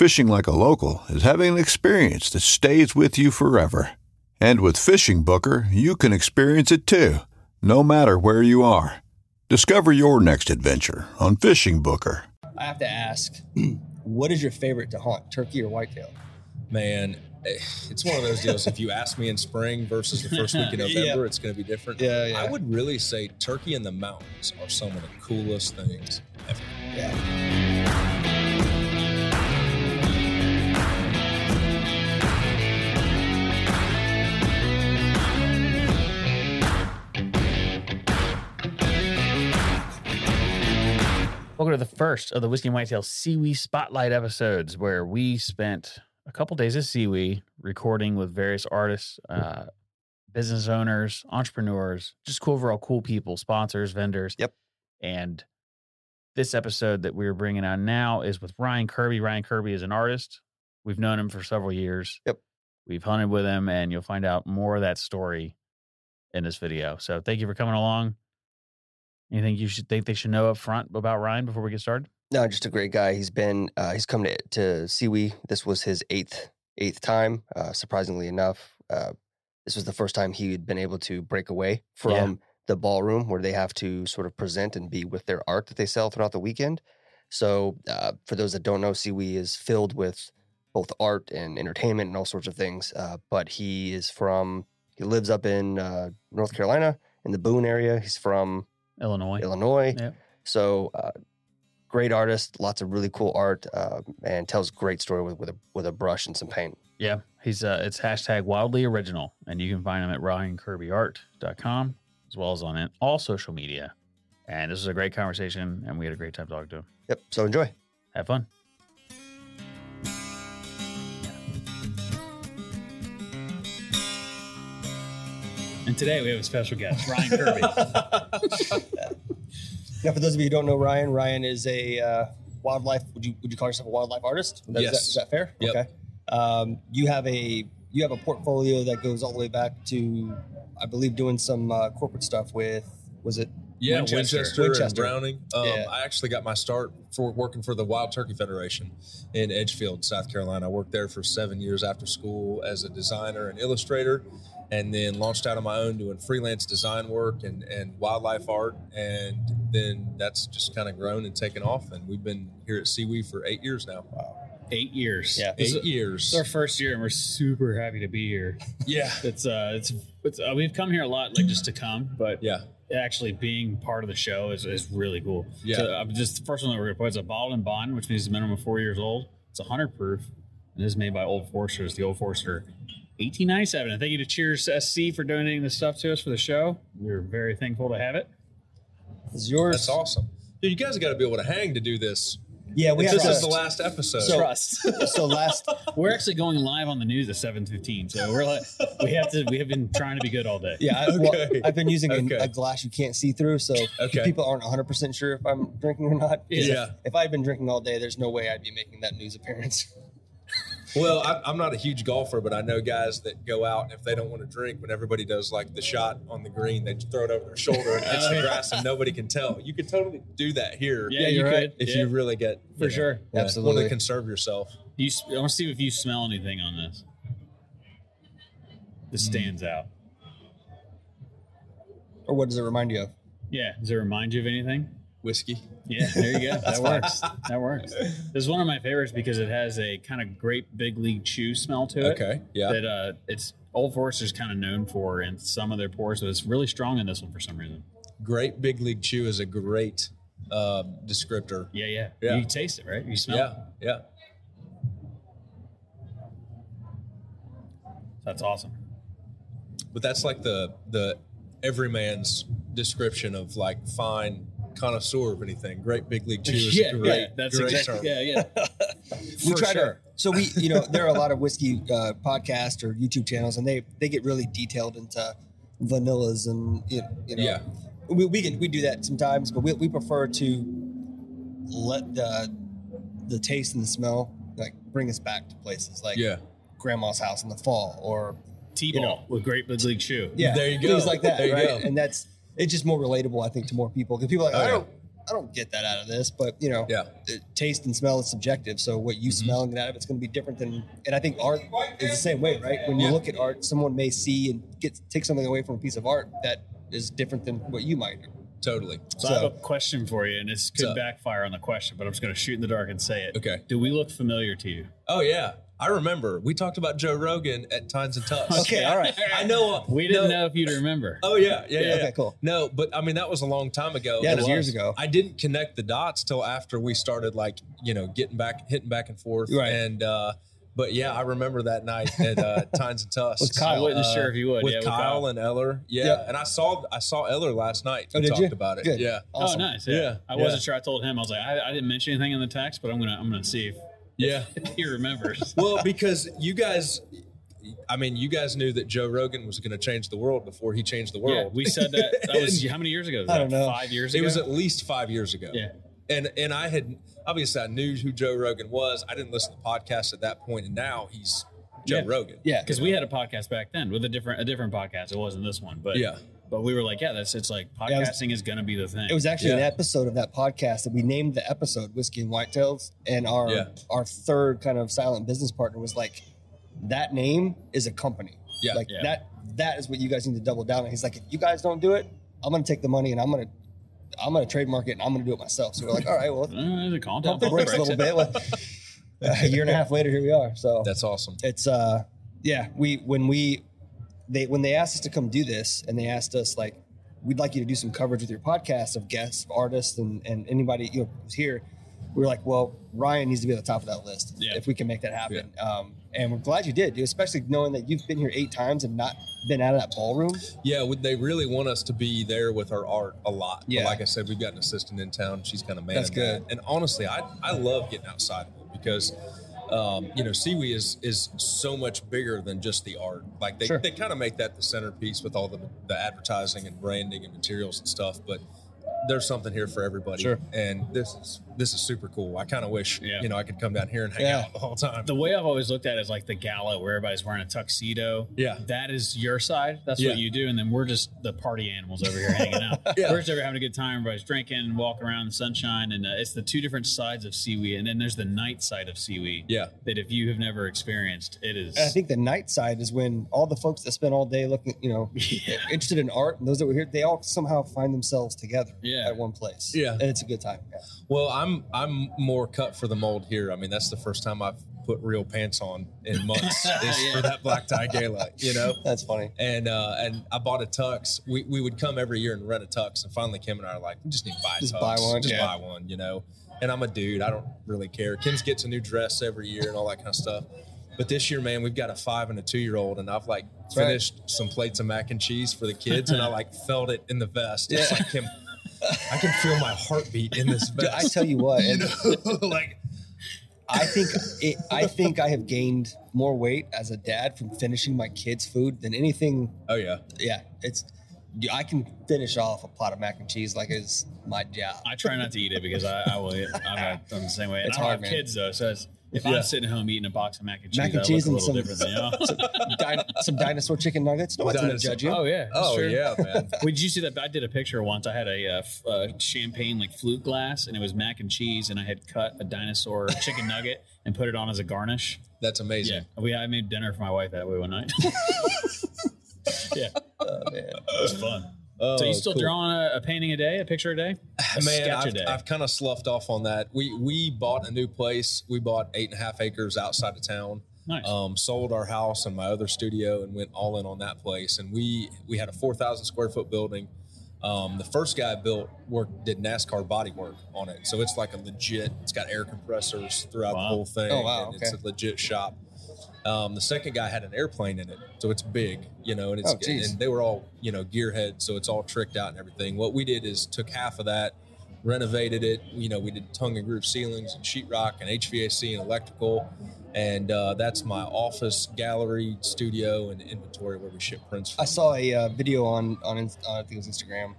Fishing like a local is having an experience that stays with you forever. And with FishingBooker, you can experience it too, no matter where you are. Discover your next adventure on FishingBooker. I have to ask, what is your favorite to hunt, turkey or whitetail? Man, eh, it's one of those deals. If you ask me in spring versus the first week in November, Yeah. it's going to be different. Yeah, yeah. I would really say turkey in the mountains are some of the coolest things ever. Yeah. Welcome to the first of the Whiskey and Whitetail SEWE Spotlight episodes, where we spent a couple days at SEWE recording with various artists, uh, business owners, entrepreneurs, just cool overall cool people, sponsors, vendors. Yep. And this episode that we're bringing on now is with Ryan Kirby. Ryan Kirby is an artist. We've known him for several years. Yep. We've hunted with him, and you'll find out more of that story in this video. So thank you for coming along. Anything you should think they should know up front about Ryan before we get started? No, just a great guy. He's been uh, he's come to to SEWE. This was his eighth eighth time. Uh, surprisingly enough, uh, this was the first time he had been able to break away from Yeah. the ballroom where they have to sort of present and be with their art that they sell throughout the weekend. So, uh, for those that don't know, SEWE is filled with both art and entertainment and all sorts of things. Uh, but he is from he lives up in uh, North Carolina in the Boone area. He's from Illinois. Illinois. Yep. So uh, great artist, lots of really cool art, uh, and tells great story with with a, with a brush and some paint. Yeah, he's uh, it's hashtag wildly original, and you can find him at ryankirbyart.com as well as on all social media. And this was a great conversation, and we had a great time talking to him. Yep. So enjoy. Have fun. And today we have a special guest, Ryan Kirby. Now, for those of you who don't know Ryan, Ryan is a uh, wildlife. Would you would you call yourself a wildlife artist? That- Yes. Is that, is that fair? Yep. Okay. Um, you have a you have a portfolio that goes all the way back to, I believe, doing some uh, corporate stuff with. Was it? Yeah, Winchester. Winchester, Winchester. and Browning. Um, Yeah. I actually got my start for working for the Wild Turkey Federation in Edgefield, South Carolina. I worked there for seven years after school as a designer and illustrator, and then launched out on my own doing freelance design work and, and wildlife art. And then that's just kind of grown and taken off. And we've been here at SEWE for eight years now. Wow. Eight years. Yeah. Eight is, years. this is our first year, and we're super happy to be here. Yeah. It's uh, it's it's uh, we've come here a lot, like just to come, but Yeah. actually being part of the show is, is really cool. Yeah. So I'm just the first one that we're gonna put is a bottled in bond, which means it's a minimum of four years old. It's a hundred proof, and this is made by Old Forester. It's the Old Forester 1897. And thank you to Cheers SC for donating this stuff to us for the show. We're very thankful to have it. it. Is yours? That's awesome. Dude, you guys got to be able to hang to do this. Yeah, we If have this is the last episode. So- Trust. so last we're actually going live on the news at 7:15, so we're like we have to. We have been trying to be good all day. Yeah, I, well, Okay. I've been using a, Okay. a glass you can't see through, so Okay. people aren't 100 percent sure if I'm drinking or not. Yeah. If, if I'd been drinking all day, there's no way I'd be making that news appearance. Well, I, I'm not a huge golfer, but I know guys that go out and if they don't want to drink, when everybody does like the shot on the green, they throw it over their shoulder and hits the grass and nobody can tell. You could totally do that here. Yeah, you're you right. could. If yeah, you really get for you know, sure. yeah, Absolutely. want to conserve yourself. You, s- I want to see if you smell anything on this. This Hmm. stands out. Or what does it remind you of? Yeah. Does it remind you of anything? Whiskey. Yeah, there you go. That works. That works. This is one of my favorites because it has a kind of great big league chew smell to it. Okay. Yeah. That uh, it's Old Forester's kind of known for in some of their pours, but it's really strong in this one for some reason. Great Big League Chew is a great um, descriptor. Yeah, yeah. Yeah. You taste it, right? You smell Yeah. it. Yeah. That's awesome. But that's like the the everyman's description of like fine connoisseur of anything. Great Big League Chew is a great, That's great exactly. term. Yeah, yeah. we For try sure. to so we you know there are a lot of whiskey uh, podcasts or youtube channels and they they get really detailed into vanillas and you you know Yeah. we, we can we do that sometimes but we, we prefer to let the the taste and the smell like bring us back to places like Yeah. grandma's house in the fall or T-ball You know. with great big league chew. yeah There you go. things like that There you right go. and that's it's just more relatable i think to more people because people are like Oh, i yeah. don't i don't get that out of this but you know Yeah. taste and smell is subjective. So what you Mhm. smell and get out of it's going to be different than. And I think art is the same way, right? When you Yeah. look at art, someone may see and get take something away from a piece of art that is different than what you might. Totally. So, I have a question for you, and this could So- backfire on the question, but I'm just going to shoot in the dark and say it. Okay. Do we look familiar to you? Oh yeah. I remember we talked about Joe Rogan at Tines and Tusks. Okay, all right. I know. We didn't no- know if you'd remember. Oh yeah, yeah, yeah. Okay, cool. No, but I mean that was a long time ago. Yeah, it was years ago. I didn't connect the dots till after we started like you know getting back, hitting back and forth. Right. And uh, but yeah, I remember that night at uh, Tines and Tusks With Kyle. I wasn't Uh, sure if you would. with yeah, Kyle and Eller. Yeah, Yep. and I saw I saw Eller last night. Oh, did talked you? about it. Good. Yeah, Awesome. Oh, nice. Yeah. Yeah, I wasn't sure. I told him I was like, I, I didn't mention anything in the text, but I'm gonna I'm gonna see if yeah. he remembers. well, because you guys, I mean, you guys knew that Joe Rogan was going to change the world before he changed the yeah, world. we said that. That was how many years ago? Was I don't know. Five years ago? It was at least five years ago. yeah. and and I had obviously I knew who Joe Rogan was. I didn't listen to podcasts at that point, and now he's Joe Yeah. Rogan. Yeah, Because we had a podcast back then with a different a different podcast. It wasn't this one, but Yeah. But we were like, yeah, that's it's like Yeah, it was- podcasting is gonna be the thing. It was actually an episode of that podcast that we named the episode "Whiskey and Whitetails," and our Yeah. our third kind of silent business partner was like, "That name is a company. Yeah. like Yeah. that that is what you guys need to double down on." He's like, "If you guys don't do it, I'm going to take the money and I'm going to I'm going to trademark it and I'm going to do it myself." So we're like, "All right, well, uh, the content pump the brakes a little bit." Well, a year and a half later, here we are. So That's awesome. it's uh yeah we when we they when they asked us to come do this and they asked us like we'd like you to do some coverage with your podcast of guests artists and and anybody you know who's here we were like well ryan needs to be at the top of that list Yeah. if we can make that happen um and we're glad you did especially knowing that you've been here eight times and not been out of that ballroom Yeah, would they really want us to be there with our art a lot? But Yeah. like I said, we've got an assistant in town. She's kind of managing That's good. that. And honestly, I I love getting outside of it because. Um, you know, SEWE is is so much bigger than just the art. Like they, Sure. they kind of make that the centerpiece with all the the advertising and branding and materials and stuff. But there's something here for everybody. Sure. And this is this is super cool. I kind of wish Yeah. you know I could come down here and hang Yeah. out the whole time. The way I've always looked at it is like the gala where everybody's wearing a tuxedo. Yeah. That is your side. That's Yeah. what you do. And then we're just the party animals over here hanging out. Yeah. We're just over having a good time. Everybody's drinking, walking around in the sunshine. And uh, it's the two different sides of SEWE. And then there's the night side of SEWE Yeah. that if you have never experienced, it is. and i think the night side is when all the folks that spend all day looking you know yeah. interested in art and those that were here they all somehow find themselves together Yeah. at one place Yeah. and it's a good time yeah. Well, I'm I'm more cut for the mold here. I mean, that's the first time I've put real pants on in months is Yeah. for that black tie gala, you know. that's funny And uh, and I bought a tux. We, we would come every year and rent a tux, and finally Kim and I are like, we just need to buy a Just tux. buy one, Just yeah. buy one, you know. And I'm a dude. I don't really care. Kim's gets a new dress every year and all that kind of stuff. But this year, man, we've got a five and a two year old, and I've like right. finished some plates of mac and cheese for the kids, and I like felt it in the vest. It's Yeah. like Kim, I can feel my heartbeat in this Dude, vest. I tell you what, you know, like I think it, I think I have gained more weight as a dad from finishing my kids' food than anything. oh yeah, Yeah, it's I can finish off a pot of mac and cheese like it's my job. I try not to eat it because I, I will. I'm, not, I'm the same way. And It's I don't hard, have man. kids though, so it's If Yeah. I'm sitting at home eating a box of mac and cheese, Mac and cheese and a little some- different than you. Din- some dinosaur chicken nuggets. No one's going to judge you. oh yeah. Oh true. yeah, man. Wait, did you see that? I did a picture once. I had a uh, f- uh, champagne like flute glass, and it was mac and cheese, and I had cut a dinosaur chicken nugget and put it on as a garnish. That's amazing. Yeah, we I made dinner for my wife that way one night. yeah, Oh, man. it was fun. Oh, so you still cool. drawing a, a painting a day, a picture a day, a Man, sketch a I've, day? I've kind of sloughed off on that. We we bought a new place. We bought eight and a half acres outside of town. nice. Um, sold our house and my other studio and went all in on that place. And we we had a four thousand square foot building. Um, the first guy built work did NASCAR body work on it, so it's like a legit. It's got air compressors throughout Wow. the whole thing. Oh, wow, and It's a legit shop. Um, the second guy had an airplane in it, so it's big, you know, and it's Oh, and they were all you know gearhead, so it's all tricked out and everything. What we did is took half of that, renovated it. You know, we did tongue and groove ceilings and sheetrock and HVAC and electrical, and uh, that's my office, gallery, studio, and inventory where we ship prints. I saw a uh, video on on uh, I think it was Instagram.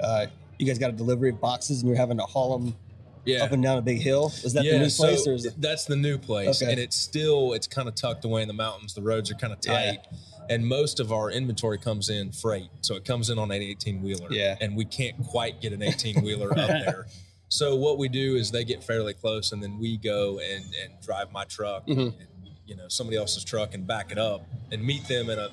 Uh, you guys got a delivery of boxes and you're having to haul them Yeah. up and down a big hill. Is that the Yeah, new so place or is it? that's the new place, Okay. and it's still it's kind of tucked away in the mountains. The roads are kind of Yeah. tight, and most of our inventory comes in freight, so it comes in on an eighteen wheeler. Yeah. and we can't quite get an eighteen wheeler up there. So what we do is they get fairly close, and then we go and and drive my truck, Mhm. and, you know, somebody else's truck, and back it up and meet them in a.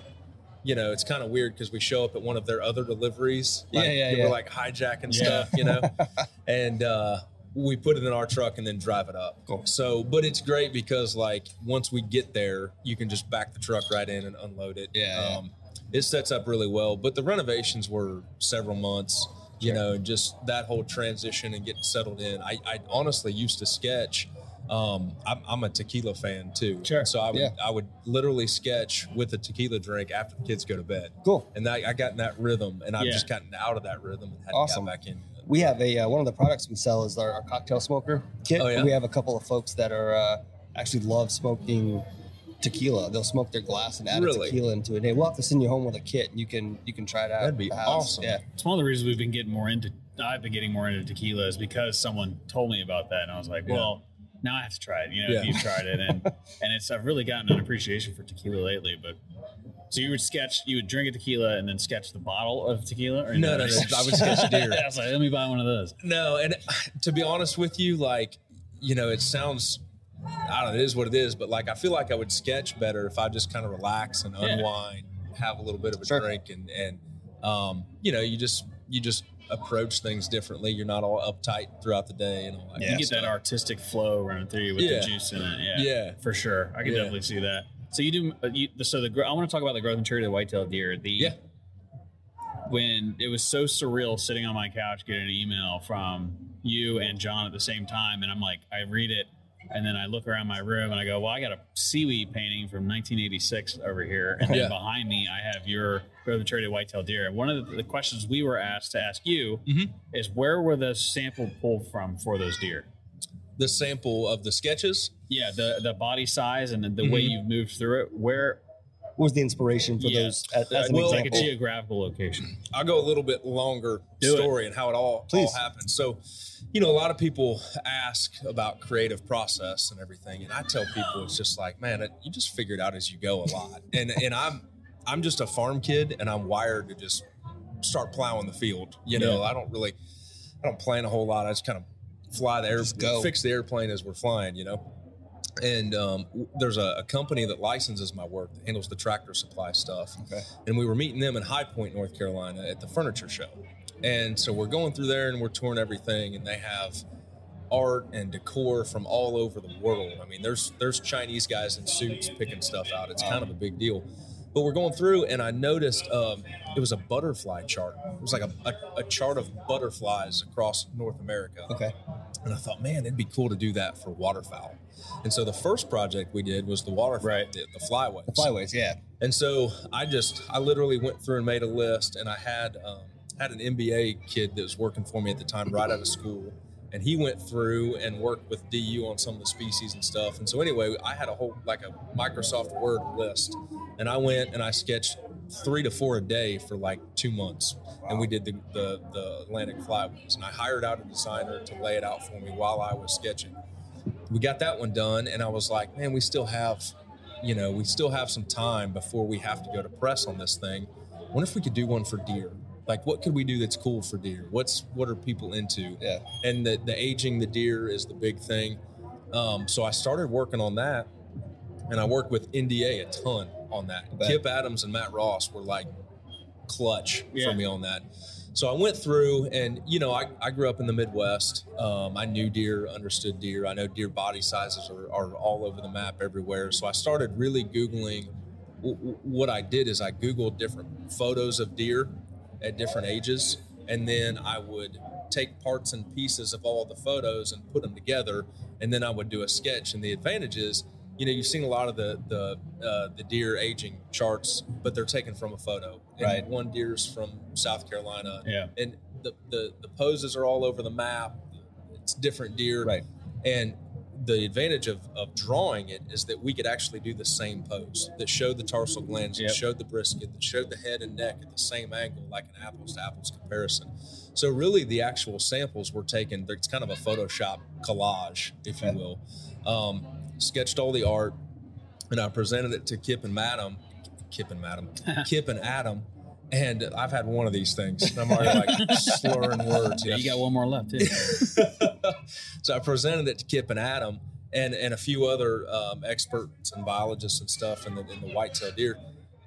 You know, it's kind of weird because we show up at one of their other deliveries. Yeah, Like, yeah, We're like hijacking Yeah. stuff, you know, and uh, we put it in our truck and then drive it up. Cool. So, but it's great because like once we get there, you can just back the truck right in and unload it. Yeah, yeah. Um, it sets up really well. But the renovations were several months. You Sure. know, just that whole transition and getting settled in. I, I honestly used to sketch. Um, I'm, I'm a tequila fan too. Sure. So I would Yeah. I would literally sketch with a tequila drink after the kids go to bed. Cool. And I, I got in that rhythm, and I've Yeah. just gotten out of that rhythm and had Awesome. to get back in. We have a uh, one of the products we sell is our, our cocktail smoker kit. Oh, yeah? We have a couple of folks that are uh, actually love smoking tequila. They'll smoke their glass and add Really? a tequila into it. Hey, we'll have to send you home with a kit and you can you can try it out. That'd be at the house. awesome. Yeah. it's one of the reasons we've been getting more into. I've been getting more into tequila is because someone told me about that, and I was like, Yeah. well. Now I have to try it. You know, Yeah. you've tried it, and and it's I've really gotten an appreciation for tequila lately. But so you would sketch, you would drink a tequila and then sketch the bottle of tequila, or No, no, no, I would sketch a deer. I was like, let me buy one of those. No, and to be honest with you, like, you know, it sounds, I don't know, it is what it is, but like, I feel like I would sketch better if I just kind of relax and Yeah. unwind, have a little bit of a Sure. drink, and and um, you know, you just you just approach things differently. You're not all uptight throughout the day and all that. you get of that artistic flow running through you with Yeah. the juice in it. Yeah, Yeah. for sure. I can Yeah. definitely see that. So you do. uh, You, so the I want to talk about the growth and maturity of the whitetail deer. The Yeah. when it was so surreal sitting on my couch getting an email from you and John at the same time, and I'm like, I read it, and then I look around my room and I go, well, I got a SEWE painting from 1986 over here, and then Yeah. behind me I have your growth and maturity of whitetail deer. And one of the, the questions we were asked to ask you Mhm. is where were the sample pulled from for those deer? The sample of the sketches. Yeah, the the body size and the, the way mm-hmm. you've moved through it. Where What was the inspiration for Yeah. those as, as an Well, it's like a example? geographical location. I'll go a little bit longer Do it. story and how it all, Please. all happened. So, you know, a lot of people ask about creative process and everything, and I tell people it's just like, man, it, you just figure it out as you go a lot. And and I'm I'm just a farm kid, and I'm wired to just start plowing the field. You know, Yeah. I don't really I don't plan a whole lot. I just kind of fly the air, Just go. fix the airplane as we're flying. You know. And um, there's a, a company that licenses my work that handles the tractor supply stuff Okay. and we were meeting them in High Point, North Carolina, at the furniture show. And so we're going through there and we're touring everything, and they have art and decor from all over the world. I mean, there's there's Chinese guys in suits picking stuff out. It's kind of a big deal. But we're going through, and I noticed um, it was a butterfly chart. It was like a, a, a chart of butterflies across North America. Okay. And I thought, man, it'd be cool to do that for waterfowl. And so the first project we did was the waterfowl, Right. the, the flyways. The flyways, yeah. And so I just I literally went through and made a list, and I had um, had an MBA kid that was working for me at the time, right out of school, and he went through and worked with DU on some of the species and stuff. And so anyway, I had a whole like a Microsoft Word list, and I went and I sketched three to four a day for like two months, and we did the the, the Atlantic flyways, and I hired out a designer to lay it out for me while I was sketching. we got that one done, and I was like, man, we still have, you know, we still have some time before we have to go to press on this thing. Wonder if we could do one for deer. Like, what could we do that's cool for deer? What's what are people into? Yeah. And the the aging the deer is the big thing. Um, so I started working on that, and I worked with NDA a ton on that. bet. Kip Adams and Matt Ross were like clutch Yeah. for me on that. So I went through, and you know, I, I grew up in the Midwest. Um, I knew deer, understood deer. I know deer body sizes are, are all over the map everywhere. So I started really Googling. W- what I did is I Googled different photos of deer at different ages, and then I would take parts and pieces of all the photos and put them together, and then I would do a sketch. And the advantage is, you know, you've seen a lot of the the uh, the deer aging charts, but they're taken from a photo. And Right. One deer's from South Carolina, Yeah. and the, the the poses are all over the map. It's different deer, Right. And the advantage of, of drawing it is that we could actually do the same pose that showed the tarsal glands, Yep. that showed the brisket, that showed the head and neck at the same angle, like an apples to apples comparison. So really, the actual samples were taken. It's kind of a Photoshop collage, if you will. Um, sketched all the art, and I presented it to Kip and Madam, Kip and Madam, Kip and Adam. And I've had one of these things. I'm already like slurring words. Yeah, you got one more left too. so I presented it to Kip and Adam and and a few other um, experts and biologists and stuff in the in the whitetail deer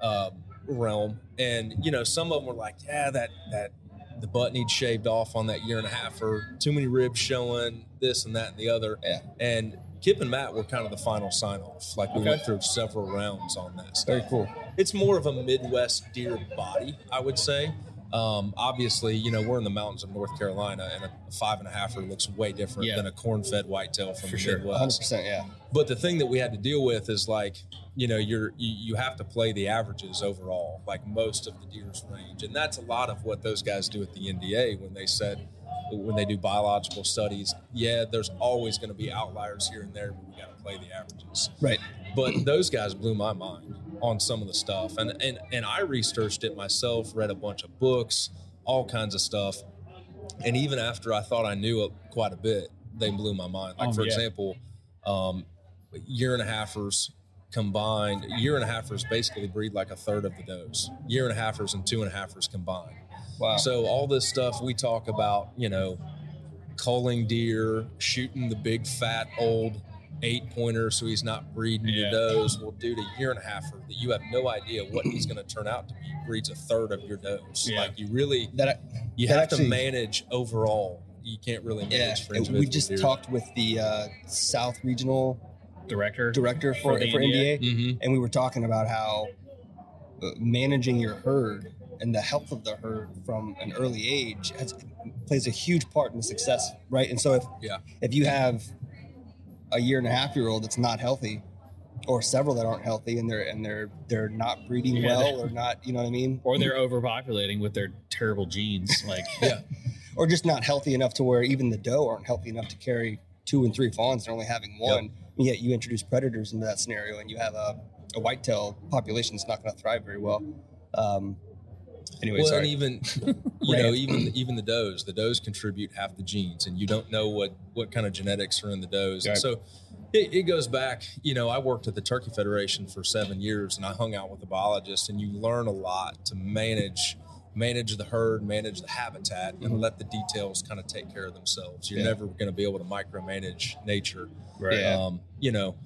um, realm. And you know, some of them were like, "Yeah, that that the butt needs shaved off on that year and a half, or too many ribs showing, this and that and the other." Yeah. And Kip and Matt were kind of the final sign off. Like we Okay. went through several rounds on that stuff Very cool. it's more of a Midwest deer body, I would say. Um, obviously, you know, we're in the mountains of North Carolina, and a five and a halfer looks way different Yeah. than a corn-fed whitetail from For the sure. midwest. 100%. Yeah. But the thing that we had to deal with is like, you know, you're you, you have to play the averages overall, like most of the deer's range, and that's a lot of what those guys do at the NDA when they said when they do biological studies. Yeah, there's always going to be outliers here and there, but we got to play the averages Right. but those guys blew my mind on some of the stuff and and and I researched it myself read a bunch of books all kinds of stuff and even after I thought I knew it quite a bit they blew my mind like Oh, for yeah. example um year and a halfers combined year and a halfers basically breed like a third of the does year and a halfers and two and a halfers combined Wow. so all this stuff we talk about, you know, culling deer, shooting the big fat old eight pointer so he's not breeding Yeah. your does. Well, dude, a year and a half that you have no idea what he's going to turn out to be breeds a third of your does. Yeah. Like you really, that you That have actually- to manage overall. You can't really yeah. manage for we just deer. talked with the uh, South Regional Director. director for, For for NDA, Mhm. and we were talking about how uh, managing your herd and the health of the herd from an early age has, plays a huge part in the success, right? And so if Yeah. if you have a year and a half year old that's not healthy, or several that aren't healthy, and they're and they're they're not breeding Yeah, well, or not, you know what I mean, Or they're overpopulating with their terrible genes. Like Yeah. or just not healthy enough to where even the doe aren't healthy enough to carry two and three fawns. They're only having one. And yet you introduce predators into that scenario, and you have a, a whitetail population that's not going to thrive very well. Um, anyway, well, and even you know, even even the does, the does contribute half the genes, and you don't know what what kind of genetics are in the does. Right. so it, it goes back. You know, I worked at the Turkey Federation for seven years, and I hung out with the biologists, and you learn a lot to manage manage the herd, manage the habitat, and Mhm. let the details kind of take care of themselves. You're Yeah. never going to be able to micromanage nature. right. Um, you know,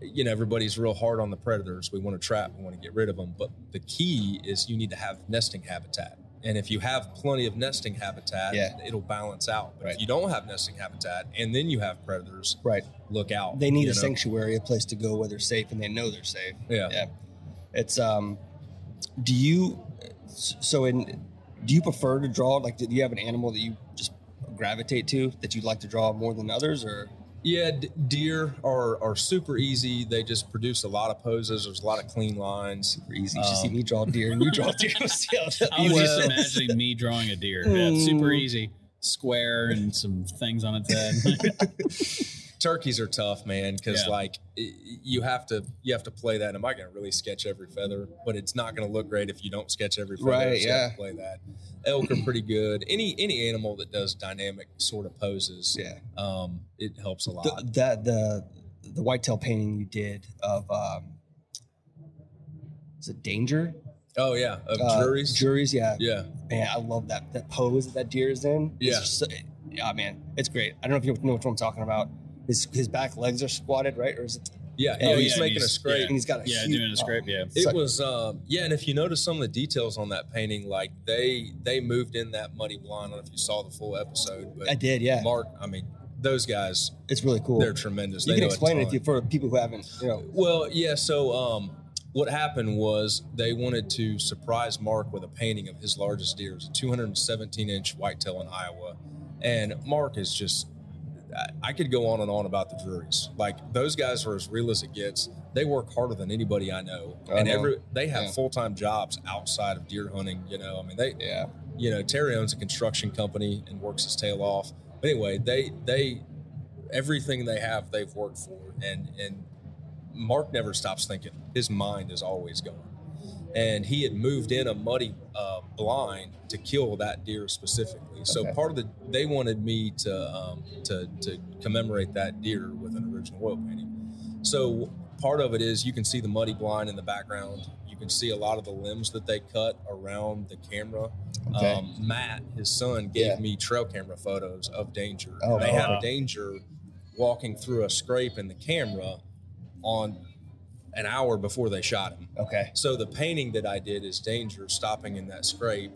you know, everybody's real hard on the predators. We want to trap, we want to get rid of them. But the key is you need to have nesting habitat. And if you have plenty of nesting habitat, Yeah. it'll balance out. But Right. if you don't have nesting habitat and then you have predators, right. look out. They need a know? sanctuary, a place to go where they're safe and they know they're safe. Yeah. Yeah. It's um. Do you so in? Do you prefer to draw like? Do you have an animal that you just gravitate to that you'd like to draw more than others, or Yeah, d- deer are, are super easy. They just produce a lot of poses. There's a lot of clean lines. super easy? You should see Um, me draw deer and you draw deer. See how that I was easy just imagining me drawing a deer. Yeah, super easy. Square and some things on its head. turkeys are tough, man, because Yeah. like you have to you have to play that. Am I going to really sketch every feather? But it's not going to look great if you don't sketch every feather. Right, so you have to yeah. play that. Elk are pretty good. Any any animal that does dynamic sort of poses, Yeah. um, it helps a lot. The, that the the whitetail painting you did of um, is it danger? oh yeah, of Uh, Drurys. Drurys, yeah. yeah, Man, I love that that pose that that deer is in. It's Yeah. so- yeah, man, it's great. I don't know if you know what I'm talking about. His his back legs are squatted, right? Or is it? yeah, Oh, yeah. He's yeah, making he's- a scrape. And he's got a Yeah, huge- doing a scrape, yeah. It So- was um yeah, and if you notice some of the details on that painting, like they they moved in that muddy blind. I don't know if you saw the full episode, but I did, yeah. Mark, I mean, those guys, It's really cool. they're tremendous. you they can know explain it ton. if you, for people who haven't, you know. Well, yeah. So, um, what happened was they wanted to surprise Mark with a painting of his largest deer, It's a 217 inch whitetail in Iowa, and Mark is just. I- could go on and on about the Drurys. Like those guys are as real as it gets. They work harder than anybody I know, I and know. every they have Yeah. full time jobs outside of deer hunting. You know, I mean they Yeah. you know, Terry owns a construction company and works his tail off. But anyway, they they everything they have they've worked for, and and Mark never stops thinking. His mind is always going. And he had moved in a muddy uh, blind to kill that deer specifically. So Okay. part of the they wanted me to um, to to commemorate that deer with an original oil painting. So part of it is you can see the muddy blind in the background. You can see a lot of the limbs that they cut around the camera. Okay. Um, Matt, his son, gave Yeah. me trail camera photos of danger. Oh, they wow. have a danger walking through a scrape in the camera on an hour before they shot him. Okay. So the painting that I did is danger stopping in that scrape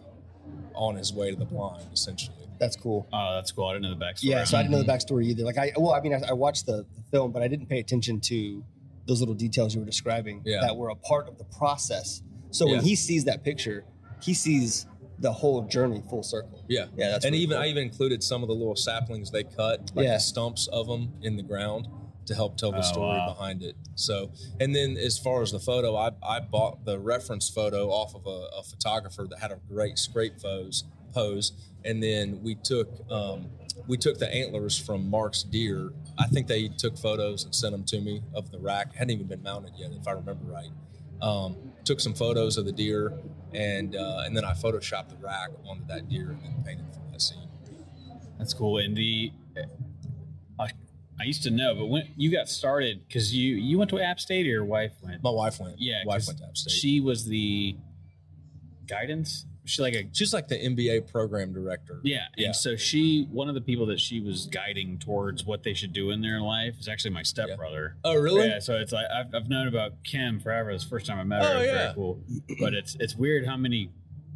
on his way to the blind, essentially. That's cool. Oh, that's cool. I didn't know the backstory. Yeah, so I didn't know the Mm-hmm. backstory either. Like I, well, I mean, I, I watched the, the film, but I didn't pay attention to those little details you were describing Yeah. that were a part of the process. So when he sees that picture, he sees the whole journey full circle. Yeah. Yeah, that's and really even cool. I even included some of the little saplings they cut, like Yeah. the stumps of them in the ground to help tell the Oh, story wow. behind it. So, and then as far as the photo, I, I bought the reference photo off of a, a photographer that had a great scrape pose pose, and then we took um, we took the antlers from Mark's deer. I think they took photos and sent them to me of the rack. hadn't even been mounted yet, if I remember right. Um, took some photos of the deer, and uh, and then I photoshopped the rack onto that deer and then painted for that scene. That's cool. And the I, used to know, but when you got started, because you you went to App State or your wife went? My wife went. Yeah, wife went to App State. She was the guidance. She like a She's like the MBA program director. yeah, Yeah. and so she one of the people that she was guiding towards what they should do in their life is actually my stepbrother. Oh, really? Yeah, so it's like I've, I've known about Kim forever. It's the first time I met oh, her. Oh, it was yeah. very cool. But it's it's weird how many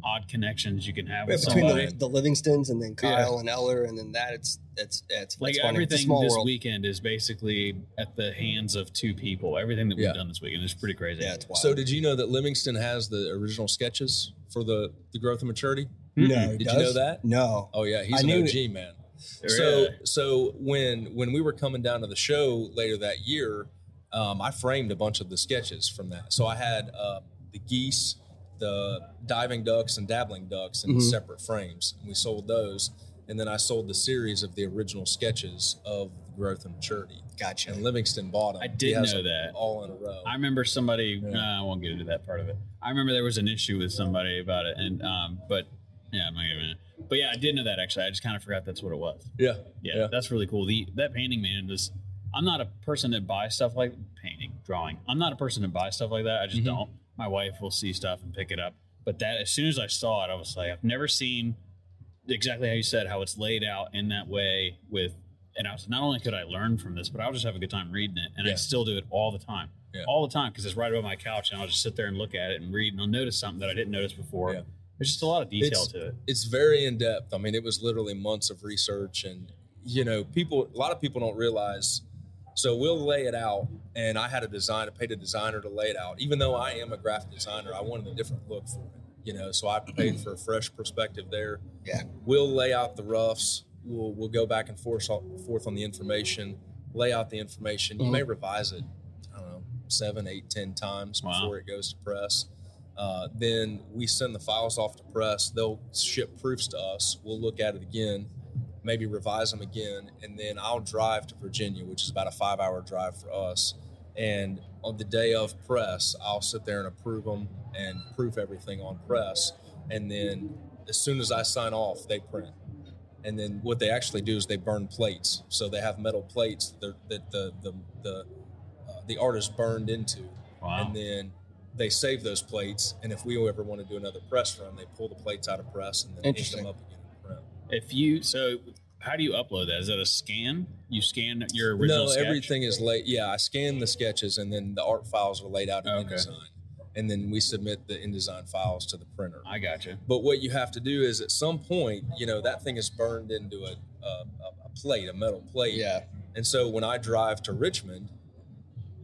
odd connections you can have Yeah, with between somebody. the, the Livingstons and then Kyle and Eller and then that it's it's it's like it's funny. It's everything small this world. weekend is basically at the hands of two people. Everything that we've Yeah. done this weekend is pretty crazy. Yeah, it's wild. So did you know that Livingston has the original sketches for the the growth and maturity? no, he Did you know that? No. Oh yeah, he's I an knew OG man. Really? So so when when we were coming down to the show later that year, um, I framed a bunch of the sketches from that. So I had uh, the geese, the diving ducks, and dabbling ducks in Mhm. separate frames, and we sold those. And then I sold the series of the original sketches of growth and maturity. Gotcha. And Livingston bought them. I He did has know them that. all in a row. I remember somebody. Yeah. Nah, I won't get into that part of it. I remember there was an issue with somebody about it, and um, but yeah, I'm not gonna. But yeah, I did know that actually. I just kind of forgot that's what it was. yeah, Yeah, Yeah. that's really cool. The that painting, man, is. I'm not a person that buys stuff like painting, drawing. I'm not a person that buys stuff like that. I just Mhm. don't. My wife will see stuff and pick it up. But that, as soon as I saw it, I was like, I've never seen exactly how you said how it's laid out in that way. With and I was not only could I learn from this, but I'll just have a good time reading it, and I still do it all the time, Yeah. all the time because it's right above my couch, and I'll just sit there and look at it and read, and I'll notice something that I didn't notice before. Yeah. There's just a lot of detail It's- to it. it's very in depth. I mean, it was literally months of research, and you know, people. A lot of people don't realize. So we'll lay it out, and I had a design. I paid a designer to lay it out. Even though I am a graphic designer, I wanted a different look for it. You know, so I paid for a fresh perspective there. Yeah. We'll lay out the roughs. We'll we'll go back and forth forth on the information. Lay out the information. You Mhm. may revise it. I don't know, seven, eight, ten times Wow. before it goes to press. Uh, then we send the files off to press. They'll ship proofs to us. We'll look at it again, maybe revise them again, and then I'll drive to Virginia, which is about a five hour drive for us. And on the day of press, I'll sit there and approve them and proof everything on press. And then as soon as I sign off, they print. And then what they actually do is they burn plates. So they have metal plates that, that the the the uh, the artist burned into, Wow. and then they save those plates. And if we ever want to do another press run, they pull the plates out of press and then ink them up again. If you so, how do you upload that? Is that a scan? You scan your original no, sketch? everything is laid. Yeah, I scan the sketches, and then the art files are laid out in Okay. InDesign, and then we submit the InDesign files to the printer. I got you. But what you have to do is, at some point, you know, that thing is burned into a a, a, a plate, a metal plate. Yeah. And so when I drive to Richmond,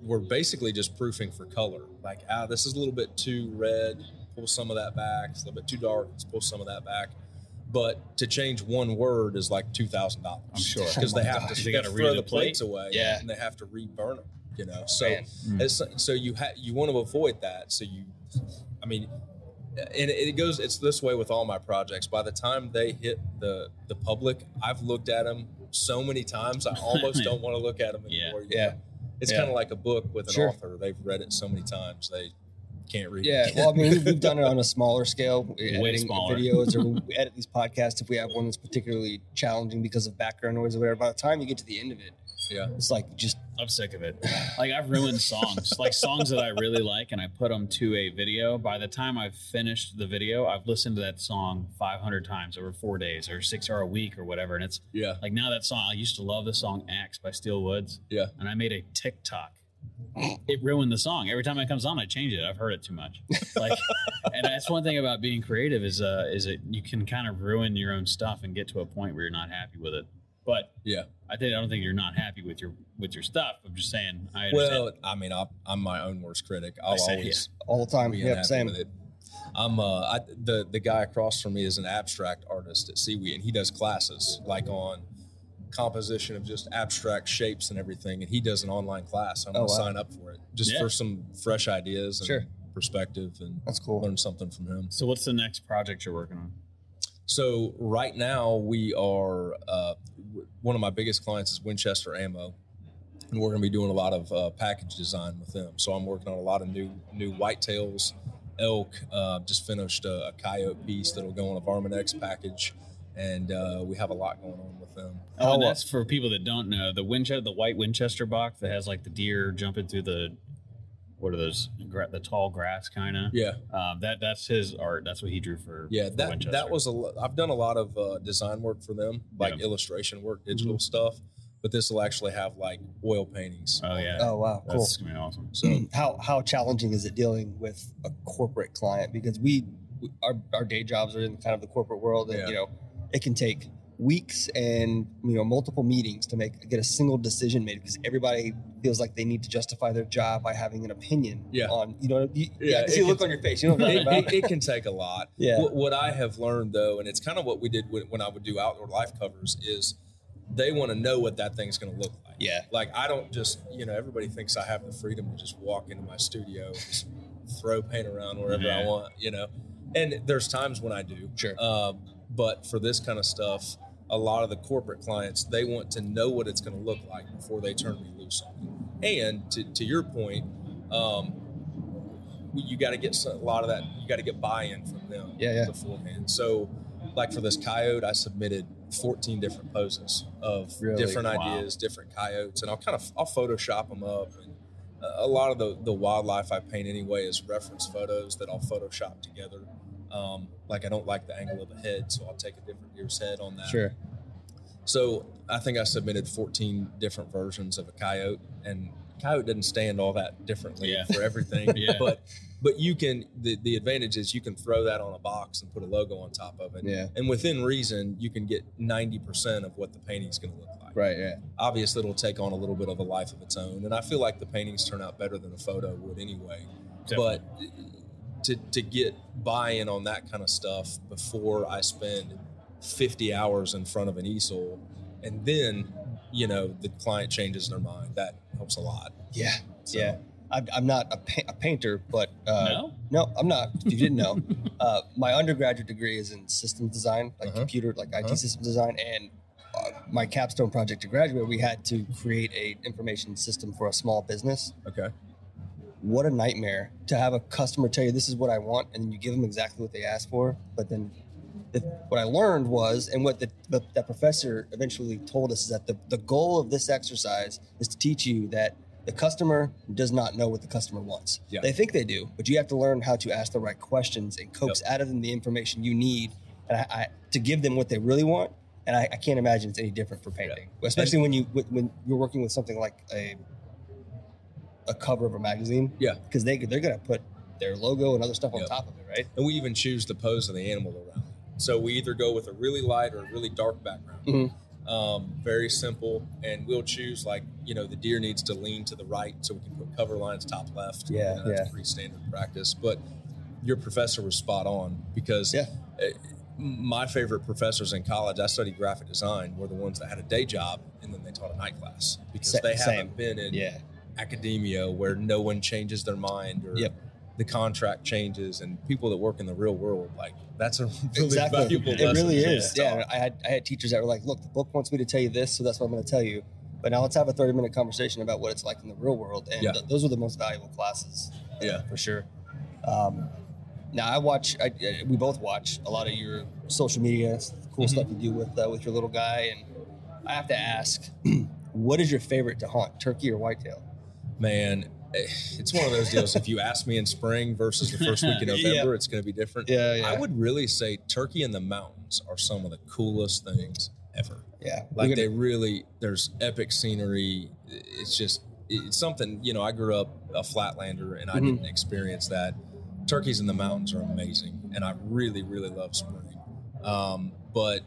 we're basically just proofing for color. Like, ah, this is a little bit too red. Pull some of that back. It's a little bit too dark. Let's pull some of that back. But to change one word is like two thousand dollars. I'm sure. because Oh they have to They throw the the plate. plates away. Yeah. and they have to reburn them. You know, so Mm. it's, so you ha- you want to avoid that. So you, I mean, and it goes. It's this way with all my projects. By the time they hit the the public, I've looked at them so many times. I almost don't want to look at them anymore. you Yeah. it's Yeah. kind of like a book with an Sure. author. They've read it so many times they can't read. Yeah, well, I mean, we've done it on a smaller scale, Way smaller. videos, or we edit these podcasts. If we have one that's particularly challenging because of background noise or whatever, by the time you get to the end of it, yeah. it's like just I'm sick of it. Like I've ruined songs, like songs that I really like, and I put them to a video. By the time I've finished the video, I've listened to that song 500 times over four days, or six or a week, or whatever. And it's Yeah. like now that song. I used to love the song "Axe" by Steel Woods, Yeah. and I made a TikTok. It ruined the song. Every time it comes on, I change it. I've heard it too much. Like, and that's one thing about being creative is uh is it you can kind of ruin your own stuff and get to a point where you're not happy with it. But Yeah. I think I don't think you're not happy with your with your stuff. I'm just saying. I understand. Well, I mean, I, I'm my own worst critic. I'll I say, always all the time. be Yeah, same. with it. I'm uh, I, the the guy across from me is an abstract artist at SEWE, and he does classes like on composition of just abstract shapes and everything. And he does an online class. I'm Oh, gonna wow. sign up for it just Yeah. for some fresh ideas and Sure. perspective, and That's cool. learn something from him. So what's the next project you're working on? So right now we are uh, one of my biggest clients is Winchester Ammo, and we're going to be doing a lot of uh, package design with them. So I'm working on a lot of new new whitetails, elk. Uh, just finished a, a coyote piece that'll go on a Varmint X package, and uh, we have a lot going on with them. Oh, and that's for people that don't know the Winchester, the white Winchester box that has like the deer jumping through the what are those the tall grass kind of. Yeah, Um, that that's his art. That's what he drew for. yeah. for That Winchester. that was a. lo- I've done a lot of uh, design work for them, like Yeah. illustration work, digital stuff. But this will actually have like oil paintings. Oh yeah. Oh wow, cool. That's gonna be awesome. So how how challenging is it dealing with a corporate client because we we- our, our day jobs are in kind of the corporate world and Yeah. you know it can take weeks and you know multiple meetings to make get a single decision made because everybody feels like they need to justify their job by having an opinion Yeah. on you know you, yeah, Yeah, see a look can- on your face you know it, about it, it can take a lot. Yeah. What, what I have learned though, and it's kind of what we did when, when I would do outdoor life covers, is they want to know what that thing's going to look like. yeah Like I don't just, you know, everybody thinks I have the freedom to just walk into my studio, and just throw paint around wherever I want, you know. And there's times when I do. Sure. Um, but for this kind of stuff, a lot of the corporate clients they want to know what it's going to look like before they turn me loose on it. And to, to your point, um, you got to get a lot of that. You got to get buy-in from them Yeah, yeah. beforehand. So, like for this coyote, I submitted 14 different poses of Really? different Wow. ideas, different coyotes, and I'll kind of I'll Photoshop them up. And uh, a lot of the the wildlife I paint anyway is reference photos that I'll Photoshop together. Um, like I don't like the angle of the head, so I'll take a different deer's head on that. sure So I think I submitted 14 different versions of a coyote, and coyote doesn't stand all that differently Yeah. for everything. Yeah. But but you can the the advantage is you can throw that on a box and put a logo on top of it. Yeah. And within reason, you can get 90% of what the painting's going to look like. right yeah Obviously, it'll take on a little bit of a life of its own, and I feel like the paintings turn out better than a photo would anyway. Definitely. But to to get buy-in on that kind of stuff before I spend 50 hours in front of an easel, and then you know the client changes their mind, that helps a lot. yeah So- yeah I'm, I'm not a, pa- a painter but uh, no. No, I'm not. If you didn't know, uh, my undergraduate degree is in systems design, like Uh-huh. computer, like IT Uh-huh. systems design, and uh, my capstone project to graduate, we had to create a information system for a small business. Okay. What a nightmare to have a customer tell you this is what I want, and then you give them exactly what they asked for. But then, the, what I learned was, and what the, the that professor eventually told us is that the, the goal of this exercise is to teach you that the customer does not know what the customer wants. Yeah. They think they do, but you have to learn how to ask the right questions and coax out of them the information you need and I, I, to give them what they really want. And I, I can't imagine it's any different for painting, especially when you when you're working with something like a a cover of a magazine. Yeah. because they they're gonna put their logo and other stuff on Yep. top of it, right? And we even choose the pose of the animal around. So we either go with a really light or a really dark background. Mhm. Um, very simple, and we'll choose like you know the deer needs to lean to the right, so we can put cover lines top left. Yeah, You know, that's yeah. pretty standard practice. But your professor was spot on because Yeah. uh, my favorite professors in college, I studied graphic design, were the ones that had a day job and then they taught a night class because Sa- they same. haven't been in Yeah, academia where no one changes their mind or Yep. the contract changes and people that work in the real world like that's a really exactly. valuable It lesson really is. Yeah. I had I had teachers that were like, "Look, the book wants me to tell you this, so that's what I'm going to tell you." But now let's have a 30 minute conversation about what it's like in the real world, and Yeah. th- those are the most valuable classes. Yeah. for sure. Um, now I watch. I, I- we both watch a lot of your social media, s- cool Mhm. stuff you do with uh, with your little guy, and I have to ask, what is your favorite to hunt, turkey or whitetail? Man it's one of those deals. If you ask me in spring versus the first week in Yeah. november it's going to be different. Yeah, yeah. i would really say turkey in the mountains are some of the coolest things ever. Yeah, like We're they really there's epic scenery. It's just it's something you know i grew up a flatlander and i Mhm. didn't experience that. Turkeys in the mountains are amazing and i really really love spring. Um, but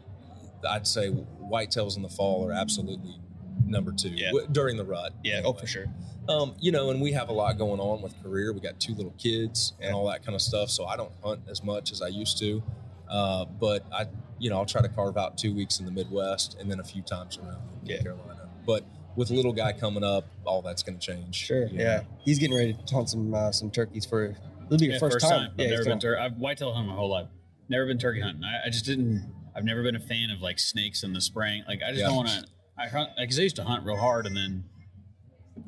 i'd say whitetails in the fall are absolutely number two Yeah. w- during the rut Yeah, oh for sure. um, you know, and we have a lot going on with career. We got two little kids Yeah. and all that kind of stuff. So I don't hunt as much as I used to. Uh, but I, you know, I'll try to carve out two weeks in the Midwest and then a few times around Yeah. Carolina. But with little guy coming up, all that's going to change. Sure. you know. Yeah, he's getting ready to hunt some uh, some turkeys for. It'll be your Yeah, first, time. Yeah, I've Yeah, never been going- tur- I've whitetail hunted my whole life. Never been turkey hunting. I, I just didn't. I've never been a fan of like snakes in the spring. Like I just Yeah. don't want to. I hunt because I used to hunt real hard, and then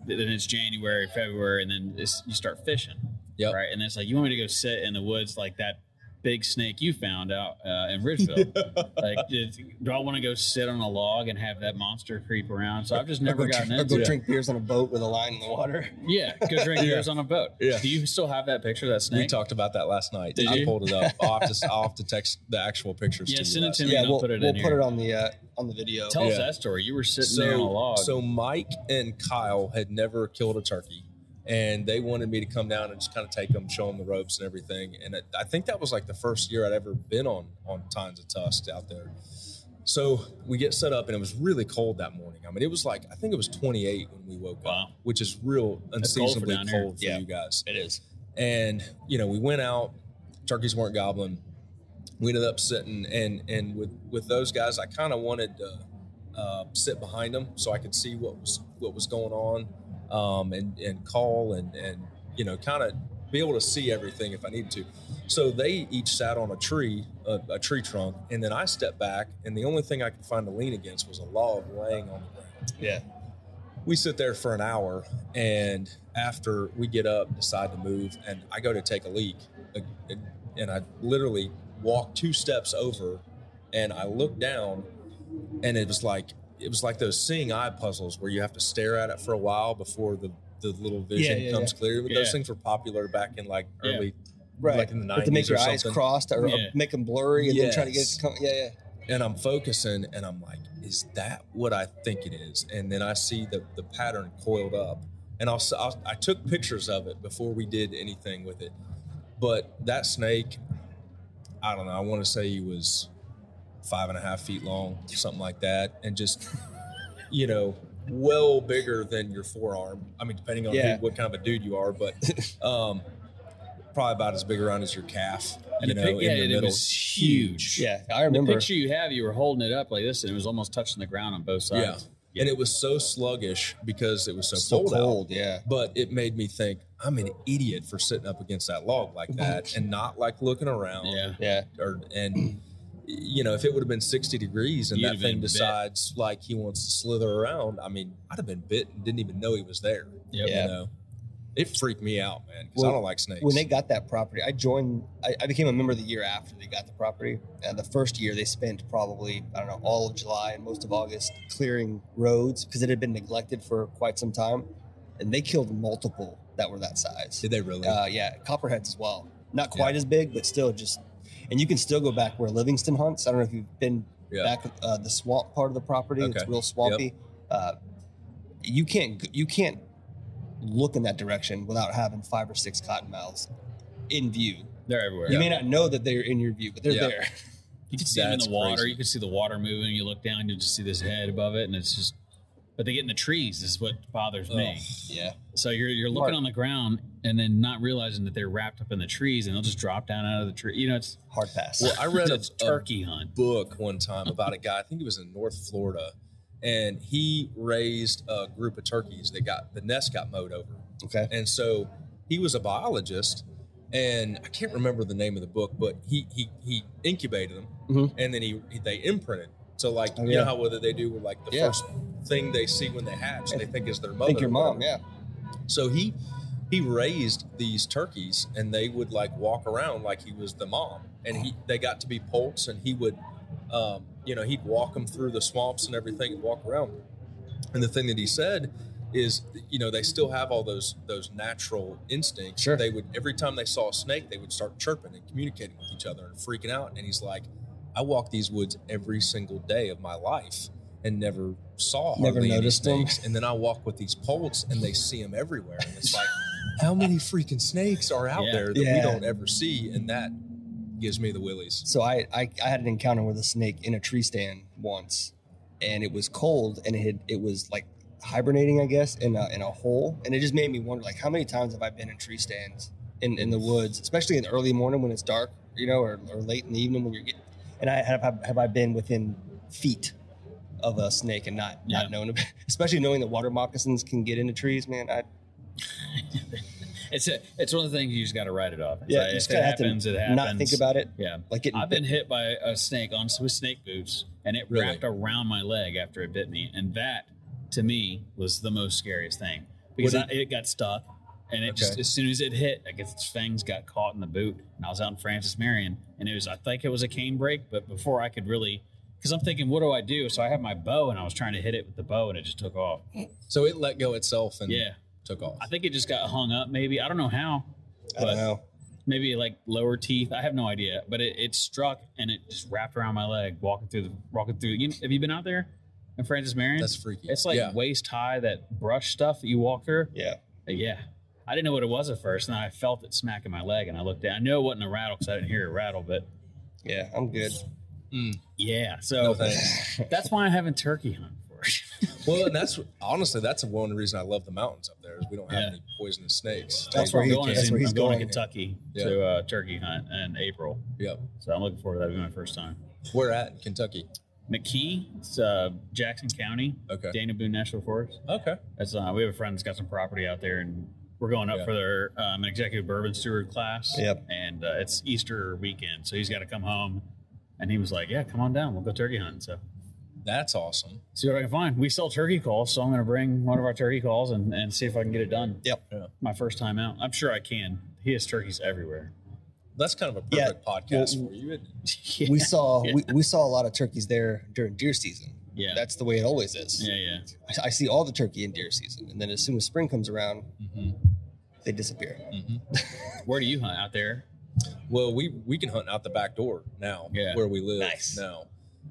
then it's January, February, and then it's, you start fishing. Yep. Right, and it's like you want me to go sit in the woods like that big snake you found out uh, in Ridgeville. like, did, do I want to go sit on a log and have that monster creep around? So I've just never or go, gotten or into go it. drink beers on a boat with a line in the water. Yeah, go drink beers on a boat. Yeah. Do you still have that picture of that snake? We talked about that last night. Did I you? pulled it up. I'll have to, I'll have to text the actual pictures Yeah, to you. send it to me. yeah, and we'll put it we'll in put here. it on the uh, on the video. Tell us that story. You were sitting there on a log. So Mike and Kyle had never killed a turkey, and they wanted me to come down and just kind of take them, show them the ropes and everything. And it, I think that was like the first year I'd ever been on on Tines and Tusks out there. So we get set up, and it was really cold that morning. I mean, it was like I think it was 28 when we woke Wow. up, which is real That's cold for unseasonably cold, for Yeah. you guys. it is. And you know, we went out. Turkeys weren't gobbling. We ended up sitting, and and with with those guys, I kind of wanted to uh, sit behind them so I could see what was what was going on, um, and and call and and you know, kind of be able to see everything if I needed to. So they each sat on a tree, a, a tree trunk, and then I stepped back, and the only thing I could find to lean against was a log laying on the ground Yeah. we sit there for an hour and after we get up decide to move and i go to take a leak uh, and i literally walk two steps over and i look down and it was like it was like those seeing eye puzzles where you have to stare at it for a while before the the little vision yeah, comes clear but those things were popular back in like Yeah. early Right. like in the But to make 90s your or eyes crossed or, Yeah. make them blurry and then try to get it Yes. to come. Yeah, yeah. and I'm focusing and I'm like, is that what I think it is? And then I see the, the pattern coiled up. And I'll, I'll, I took pictures of it before we did anything with it. But that snake, I don't know, I want to say he was five and a half feet long, something like that. And just, you know, well bigger than your forearm. I mean, depending on Yeah. who, what kind of a dude you are, but um, probably about as big around as your calf. and you the know, pic, yeah, it, middle. was huge. Yeah, I remember. The picture you have, you were holding it up like this, and it was almost touching the ground on both sides. Yeah. And it was so sluggish because it was so, so cold, out. cold. Yeah. But it made me think I'm an idiot for sitting up against that log like that and not like looking around. Yeah. Yeah. Or and you know, if it would have been 60 degrees and You'd that thing been bit. decides like he wants to slither around, I mean, I'd have been bit and didn't even know he was there. Yep. Yeah. You know, it freaked me out, man, because I don't like snakes. when they got that property, I joined. I, I became a member the year after they got the property. And the first year, they spent probably I don't know all of July and most of August clearing roads because it had been neglected for quite some time, and they killed multiple that were that size. Did they really? Uh, yeah, copperheads as well. Not quite as big, but still just. And you can still go back where Livingston hunts. I don't know if you've been yeah. back uh, the swamp part of the property. It's real swampy. Uh, you can't you can't look in that direction without having five or six cottonmouths in view. They're everywhere. You may not know that they're in your view, but they're Yeah. there. You can see them in the water. crazy. You can see the water moving. You look down, you just see this head above it, and it's just. But they get in the trees. Is what bothers me. Yeah, So you're you're looking on the ground and then not realizing that they're wrapped up in the trees, and they'll just drop down out of the tree. You know, it's hard pass. well, I read a, it's a a turkey hunt. book one time about a guy. I think he was in North Florida, and he raised a group of turkeys that got the nest got mowed over. okay. And so he was a biologist, and I can't remember the name of the book, but he he he incubated them, Mhm. and then he, he they imprinted. So like Oh, you yeah. know how whether they do with like the Yeah. first thing they see when they hatch, they think is their mother. Think your mom, yeah. So he he raised these turkeys, and they would like walk around like he was the mom, and he they got to be poults, and he would, um, you know, he'd walk them through the swamps and everything, and walk around. And the thing that he said is, you know, they still have all those those natural instincts. Sure. They would every time they saw a snake, they would start chirping and communicating with each other and freaking out. And he's like, I walk these woods every single day of my life and never saw Never hardly any noticed them. snakes. And then I walk with these poults and they see them everywhere. And it's like, how many freaking snakes are out Yeah. there that we don't ever see? And that gives me the willies. So I, I I had an encounter with a snake in a tree stand once, and it was cold, and it had, it was like hibernating, I guess, in a in a hole, and it just made me wonder, like, how many times have I been in tree stands in in the woods, especially in the early morning when it's dark, you know, or, or late in the evening when you're getting, and I have have, have I been within feet of a snake and not Yeah. not known, about, especially knowing that water moccasins can get into trees, man. I It's a, it's one of the things you just got to write it off. It's yeah, like, you just if it happens, it happens. not think about it, Yeah, like getting I've been hit by a snake on with snake boots, and it Really? wrapped around my leg after it bit me, and that to me was the most scariest thing because What I, it got stuck, and it just as soon as it hit, I guess its fangs got caught in the boot, and I was out in Francis Marion, and it was I think it was a canebrake, but before I could really. Because I'm thinking, what do I do? So I have my bow, and I was trying to hit it with the bow, and it just took off. So it let go itself and Yeah, took off. I think it just got hung up. Maybe I don't know how. I don't know. maybe like lower teeth. I have no idea, but it, it struck and it just wrapped around my leg walking through the walking through. You, have you been out there in Francis Marion? That's freaky. It's like yeah. waist high that brush stuff that you walk through. Yeah. Uh, Yeah, I didn't know what it was at first, and I felt it smacking my leg, and I looked down. I knew it wasn't a rattle because I didn't hear it rattle, but Yeah, I'm good. Yeah. So thanks. that's why I haven't turkey hunt for. It. well, and that's honestly that's one of the reasons I love the mountains up there is we don't have Yeah. any poisonous snakes. That's where where he- going. that's is where he's I'm going to. Kentucky Yeah. to uh, turkey hunt in April. Yep. So I'm looking forward to that. It'll be my first time. Where at in Kentucky? McKee, it's uh, Jackson County, Okay. Daniel Boone National Forest. Okay. That's uh, we have a friend that's got some property out there, and we're going up Yeah. for their um, an executive bourbon steward class. Yep. And uh, it's Easter weekend, so he's got to come home. And he was like, "Yeah, come on down. We'll go turkey hunting." So That's awesome. see what I can find. We sell turkey calls, so I'm going to bring one of our turkey calls and, and see if I can get it done. Yep. Yeah. My first time out. I'm sure I can. He has turkeys everywhere. That's kind of a Yeah. perfect podcast Well, for you. isn't we saw Yeah. we, we saw a lot of turkeys there during deer season. Yeah. That's the way it always is. yeah, yeah. I, I see all the turkey in deer season, and then as soon as spring comes around, Mhm. they disappear. Mhm. Where do you hunt out there? Well, we we can hunt out the back door now, Yeah. where we live Nice. now.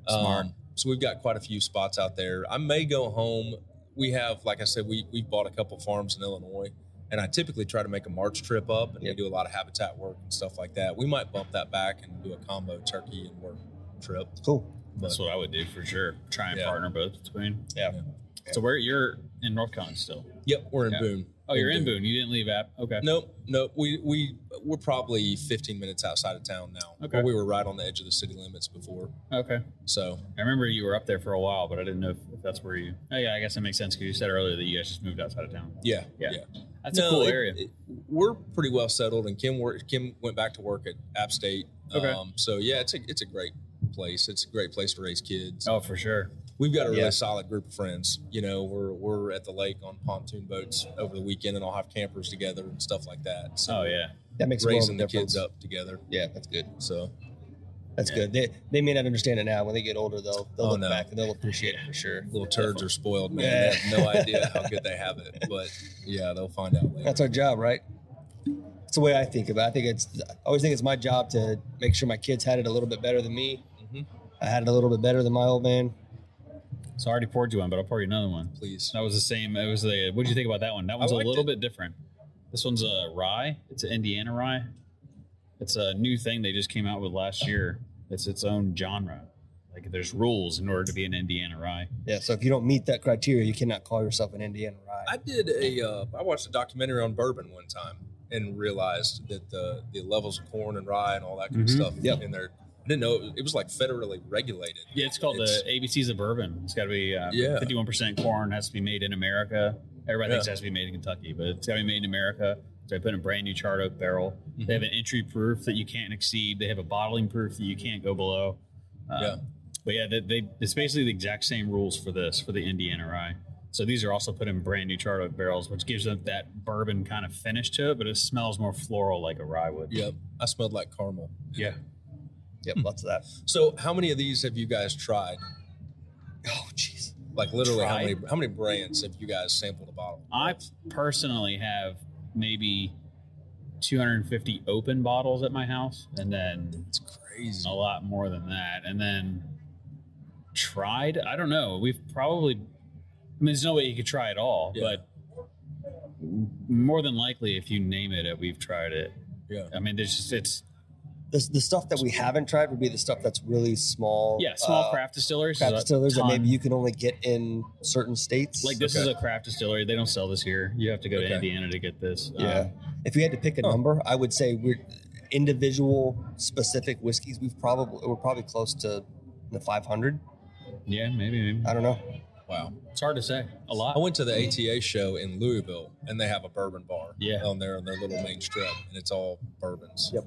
Smart. Um, so we've got quite a few spots out there. I may go home. We have, like I said, we we've bought a couple farms in Illinois, and I typically try to make a March trip up, and Yep. we do a lot of habitat work and stuff like that. We might bump that back and do a combo turkey and work trip. Cool. That's what I would do for sure. Try and Yeah. partner both between. Yeah. So where you're in North Carolina still? Yep, we're in Yeah. Boone. Oh, you're in Boone. You didn't leave App. Okay. Nope, nope. We we we're probably 15 minutes outside of town now. Okay. We were right on the edge of the city limits before. Okay. So I remember you were up there for a while, but I didn't know if, if that's where you. Oh yeah, I guess that makes sense because you said earlier that you guys just moved outside of town. yeah, Yeah. yeah. That's a cool it- area. it- we're pretty well settled, and Kim worked, Kim went back to work at App State. Okay. Um, so yeah, it's a it's a great place. It's a great place to raise kids. Oh, for sure. We've got a really Yeah. solid group of friends. You know, we're we're at the lake on pontoon boats over the weekend, and I'll have campers together and stuff like that. So Oh yeah. That makes a world raising of the difference. kids up together. Yeah, that's good. So That's Yeah. good. They they may not understand it now. When they get older, they'll they'll Oh, look no. back and they'll appreciate it for sure. little turds are spoiled, man. Yeah. They have no idea how good they have it, but yeah, they'll find out later. That's our job, right? That's the way I think about. it. I think it's. I always think it's my job to make sure my kids had it a little bit better than me. Mhm. I had it a little bit better than my old man. So I already poured you one, but I'll pour you another one. Please. That was the same. It was the. What did you think about that one? That one's a little it. bit different. This one's a rye. It's an Indiana rye. It's a new thing they just came out with last year. It's its own genre. Like there's rules in order to be an Indiana rye. Yeah. So if you don't meet that criteria, you cannot call yourself an Indiana rye. I did a. Uh, I watched a documentary on bourbon one time and realized that the the levels of corn and rye and all that kind Mhm. of stuff Yep. in there. I didn't know it was, like federally regulated. Yeah, it's called It's- the ABCs of bourbon. It's got to be uh, Yeah. 51% corn. Has to be made in America. Everybody thinks it has to be made in Kentucky, but it's got to be made in America. So I put in a brand new charred oak barrel. They have an entry proof that you can't exceed. They have a bottling proof that you can't go below. Uh, Yeah. But yeah, they, they, it's basically the exact same rules for this for the Indiana rye. So these are also put in brand new charred oak barrels, which gives them that bourbon kind of finish to it, but it smells more floral like a rye would. Yep, I smelled like caramel. Yeah. Yep. Hmm. Lots of that. So, how many of these have you guys tried? Oh, jeez. Like literally, how Tried? many how many brands have you guys sampled a bottle? I personally have maybe 250 open bottles at my house, and then It's crazy. a lot more than that. And then tried, I don't know. We've probably, I mean, there's no way you could try it all, Yeah. but more than likely, if you name it, we've tried it. Yeah. I mean, there's just, it's, The, the stuff that we haven't tried would be the stuff that's really small. yeah, small uh, craft distilleries. craft there's distillers that maybe you can only get in certain states. Like this Okay. is a craft distillery. They don't sell this here. You have to go Okay. to Indiana to get this. Yeah. Um, if we had to pick a Huh. number, I would say we're individual specific whiskeys. We've probably we're probably close to the 500. yeah, maybe, maybe. I don't know. Wow. It's hard to say. A lot. I went to the ATA show in Louisville, and they have a bourbon bar. Yeah. On there on their little main strip, and it's all bourbons. Yep.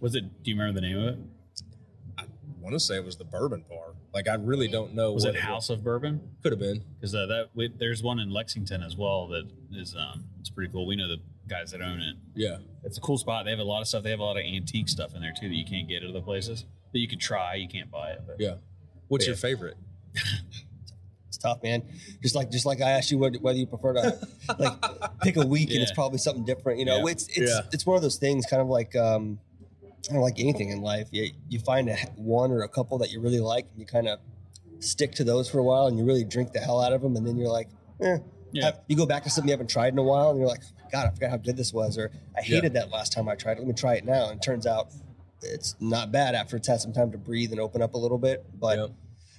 Was it? Do you remember the name of it? I want to say it was the bourbon bar. Like I really don't know. Was what it House of Bourbon? Could have been. Because uh, that we, there's one in Lexington as well that is um it's pretty cool. We know the guys that own it. Yeah. It's a cool spot. They have a lot of stuff. They have a lot of antique stuff in there too that you can't get at other places. That you can try. You can't buy it. But Yeah. What's Yeah. your favorite? It's tough, man. Just like just like I asked you whether, whether you prefer to like pick a week and it's probably something different. You know, Yeah. it's it's Yeah. it's one of those things, kind of like um, of like anything in life. You you find a one or a couple that you really like, and you kind of stick to those for a while, and you really drink the hell out of them, and then you're like, eh. Yeah. Have- you go back to something you haven't tried in a while, and you're like, God, I forgot how good this was, or I Yeah. hated that last time I tried it. Let me try it now, and it turns out it's not bad after it's had some time to breathe and open up a little bit. But Yep.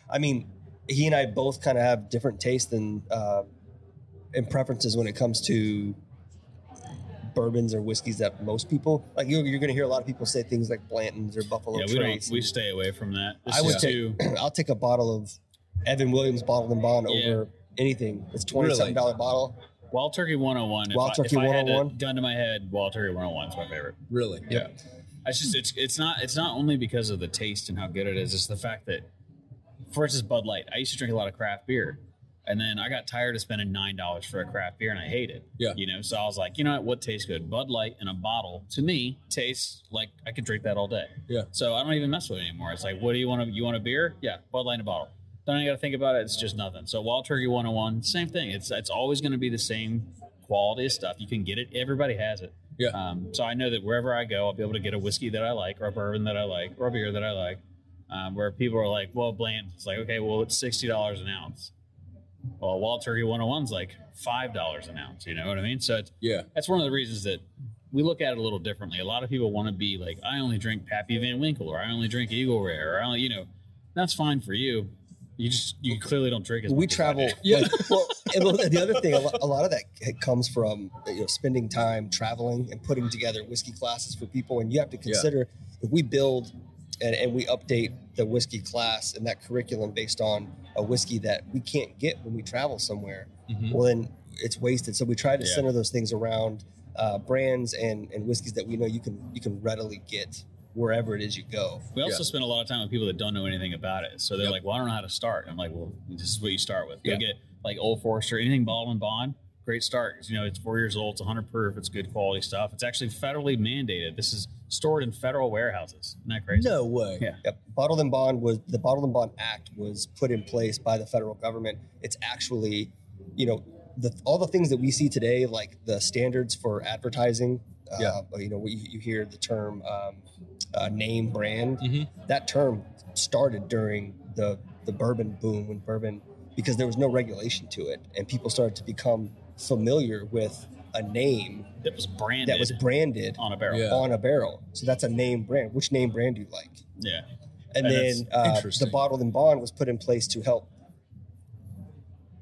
I mean, he and I both kind of have different tastes and uh, and preferences when it comes to bourbons or whiskeys that most people like. You're, you're going to hear a lot of people say things like Blanton's or Buffalo yeah, we don't. We stay away from that. This I would too. I'll take a bottle of Evan Williams bottled in bond Yeah. over anything. It's twenty something Really? bottle. Wild Turkey 101. Wild if I, Turkey if I had 101? a gun to my head, Wild Turkey 101 is my favorite. Really? Yeah. It's just it's it's not it's not only because of the taste and how good it is. It's the fact that, for instance, Bud Light. I used to drink a lot of craft beer, and then I got tired of spending nine dollars for a craft beer, and I hate it. Yeah. You know, so I was like, you know what? What tastes good? Bud Light in a bottle to me tastes like I could drink that all day. Yeah. So I don't even mess with it anymore. It's like, what do you want to? You want a beer? Yeah, Bud Light in a bottle. Don't even got to think about it. It's just nothing. So Wild Turkey 101, same thing. It's it's always going to be the same quality of stuff. You can get it. Everybody has it. Yeah. Um, so I know that wherever I go, I'll be able to get a whiskey that I like, or a bourbon that I like, or a beer that I like. Um, where people are like, well, bland. It's like, okay, well, it's sixty dollars an ounce. Well, Wild Turkey 101's like five dollars an ounce. You know what I mean? So it's, Yeah. that's one of the reasons that we look at it a little differently. A lot of people want to be like, I only drink Pappy Van Winkle, or I only drink Eagle Rare, or I only, you know, that's fine for you. You just you clearly don't drink as we travel. Yeah. like, well, and the the other thing, a lot, a lot of that comes from you know spending time traveling and putting together whiskey classes for people. And you have to consider if we build and, and we update the whiskey class and that curriculum based on a whiskey that we can't get when we travel somewhere, Mhm. well then it's wasted. So we try to Yeah. center those things around uh, brands and and whiskeys that we know you can you can readily get wherever it is you go. We also Yeah. spend a lot of time with people that don't know anything about it. So they're Yep. like, "Well, I don't know how to start." I'm like, "Well, this is what you start with. Go Yeah. get like Old Forester, anything bottle in bond. Great start. You know, it's four years old. It's 100 proof. It's good quality stuff. It's actually federally mandated. This is stored in federal warehouses. Isn't that crazy? No way. Yeah. Yep. Bottled in Bond was the Bottled in Bond Act was put in place by the federal government. It's actually, you know, the, all the things that we see today, like the standards for advertising. Yeah. Uh, you know, we, you hear the term um, uh, name brand. Mhm. That term started during the the bourbon boom when bourbon because there was no regulation to it, and people started to become familiar with a name That was branded that was branded on a barrel. Yeah. on a barrel. So that's a name brand. Which name brand do you like? Yeah. And And then uh, the interesting. bottled in bond was put in place to help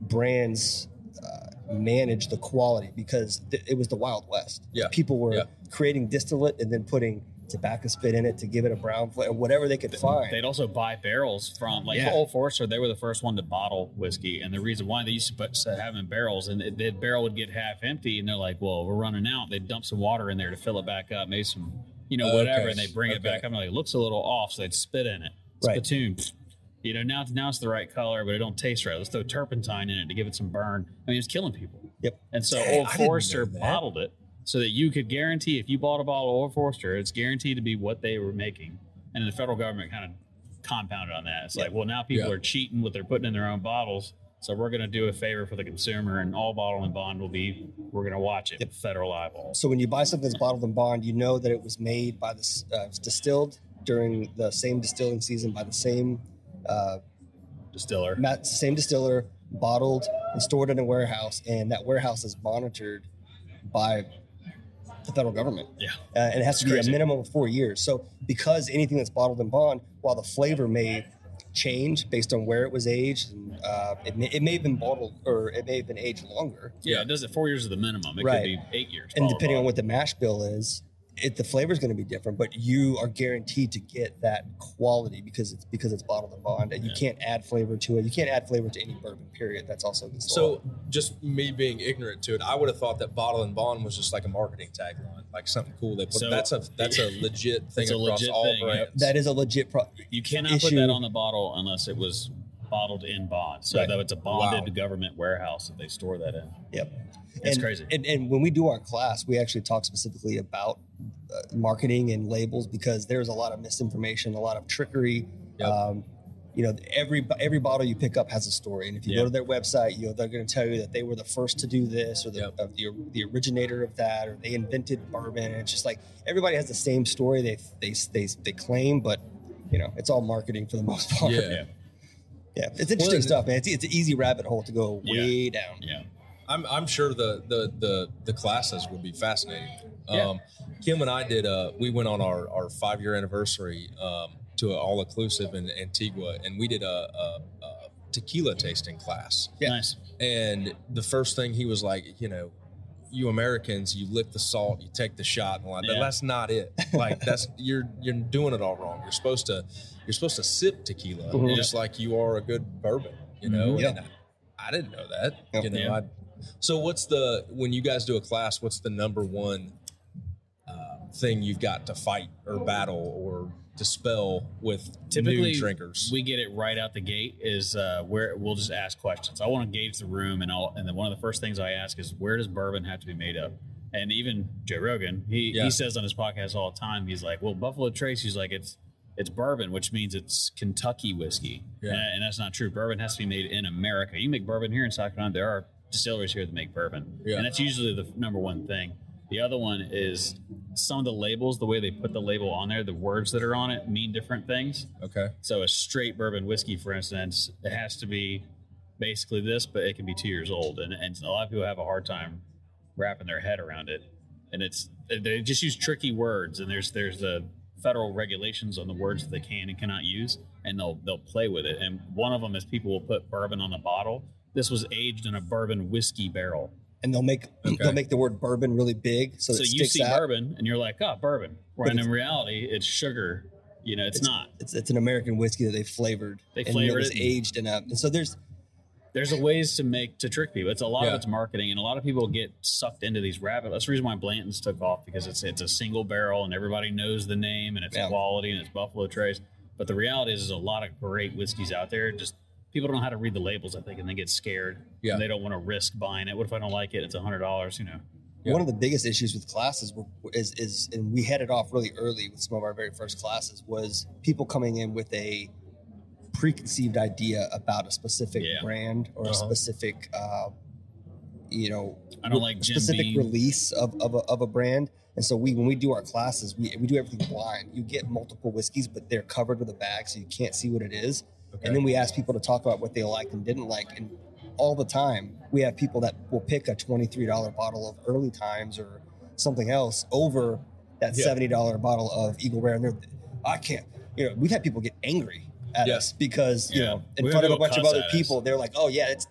brands uh, manage the quality because th- it was the Wild West. Yeah. People were Yeah. creating distillate and then putting tobacco spit in it to give it a brown flavor, whatever they could find. They'd also buy barrels from like Yeah. Old Forester. They were the first one to bottle whiskey, and the reason why they used to have them in barrels, and the, barrel would get half empty, and they're like, "Well, we're running out." They'd dump some water in there to fill it back up, maybe some, you know, whatever, Okay. and they bring it back up. And like, it looks a little off, so they'd spit in it. Right. Spittoon. You know, now it's now it's the right color, but it don't taste right. Let's throw turpentine in it to give it some burn. I mean, it's killing people. Yep. And so Old Forester bottled it so that you could guarantee if you bought a bottle of Old Forester, it's guaranteed to be what they were making. And the federal government kind of compounded on that. It's like, well, now people Yeah. are cheating what they're putting in their own bottles. So we're going to do a favor for the consumer, and all bottle in bond will be we're going to watch it with federal eyeballs. so when you buy something that's bottled in bond, you know that it was made by this, uh, it's distilled during the same distilling season by the same uh, Distiller. ma- same distiller, bottled and stored in a warehouse, and that warehouse is monitored by the federal government. Yeah. uh, and it has to It's be crazy. a minimum of four years. So because anything that's bottled in bond, while the flavor may change based on where it was aged, and uh, it, may, it may have been bottled or it may have been aged longer, Yeah, it does it. Four years is the minimum. It Right. could be eight years. and depending on what the mash bill is, it, the flavor is going to be different. But you are guaranteed to get that quality because it's because it's bottled in bond, and you can't add flavor to it. You can't add flavor to any bourbon. Period. That's also the So just me being ignorant to it, I would have thought that bottle in bond was just like a marketing tagline, like something cool. They put So- that's a that's a legit thing It's a across legit all thing, yeah. brands. that is a legit. Pro- You cannot put that on the bottle unless it was bottled in bond. So Right. that it's a bonded Wow. government warehouse that they store that in. Yep. It's and, crazy. And, and when we do our class, we actually talk specifically about uh, marketing and labels because there's a lot of misinformation, a lot of trickery. Yep. Um, you know, every every bottle you pick up has a story, and if you Yeah. go to their website, you know they're going to tell you that they were the first to do this, or the, Yep. uh, the the originator of that, or they invented bourbon. And it's just like everybody has the same story they they they, they claim, but you know, it's all marketing for the most part. Yeah. Yeah. Yeah. it's interesting Well, stuff, man. It's, it's an easy rabbit hole to go Yeah. way down. Yeah. I'm, I'm sure the, the the the classes would be fascinating. Yeah. Um, Kim and I did. Uh, we went on our, our five year anniversary um, to an all inclusive in Antigua, and we did a, a, a tequila tasting class. Yeah. Nice. And the first thing he was like, you know, you Americans, you lick the salt, you take the shot, and like Yeah. that's not it. Like that's you're you're doing it all wrong. You're supposed to you're supposed to sip tequila Mhm. just like you are a good bourbon. You know, Mhm. Yeah. and I, I didn't know that. Yep. You know, Yeah. I, so what's the when you guys do a class? What's the number one uh, thing you've got to fight or battle or dispel with Typically, new drinkers? we get it right out the gate. Is uh, where we'll just ask questions. I want to gauge the room, and I'll, and then one of the first things I ask is where does bourbon have to be made of? And even Joe Rogan, he, Yeah. he says on his podcast all the time, he's like, well, Buffalo Trace, he's like, it's it's bourbon, which means it's Kentucky whiskey, Yeah. and, and that's not true. Bourbon has to be made in America. You make bourbon here in South Carolina. There are distilleries here that make bourbon, Yeah. and that's usually the number one thing. The other one is some of the labels, the way they put the label on there, the words that are on it mean different things. okay. So a straight bourbon whiskey, for instance, it has to be basically this, but it can be two years old, and, and a lot of people have a hard time wrapping their head around it. And it's they just use tricky words, and there's there's the federal regulations on the words that they can and cannot use, and they'll they'll play with it. And one of them is people will put bourbon on the bottle. This was aged in a bourbon whiskey barrel. And they'll make Okay. they'll make the word bourbon really big, so, So, it you see out. bourbon, and you're like, oh, bourbon. When in reality, it's sugar. You know, it's, not. It's, it's an American whiskey that they flavored. They and flavored it was it. aged in a. And so there's there's a ways to make to trick people. It's a lot Yeah. of it's marketing, and a lot of people get sucked into these rabbit. That's the reason why Blanton's took off because it's it's a single barrel and everybody knows the name and it's Yeah. quality and it's Buffalo Trace. But the reality is, there's a lot of great whiskeys out there. Just people don't know how to read the labels, I think, and they get scared. Yeah. And they don't want to risk buying it. What if I don't like it? It's a hundred dollars. You know. Yeah. One of the biggest issues with classes were, is is and we headed off really early with some of our very first classes was people coming in with a preconceived idea about a specific Yeah. brand or a Uh-huh. specific uh, you know I don't like specific Beam. release of, of, a, of a brand and so we when we do our classes we, we do everything blind you get multiple whiskeys but they're covered with a bag so you can't see what it is Okay. and then we ask people to talk about what they liked and didn't like and all the time we have people that will pick a $23 bottle of early times or something else over that Yeah. $70 bottle of eagle rare and they're i can't you know we've had people get angry at Yeah. us because you Yeah. know in We front of a bunch of other at us. people they're like oh yeah it's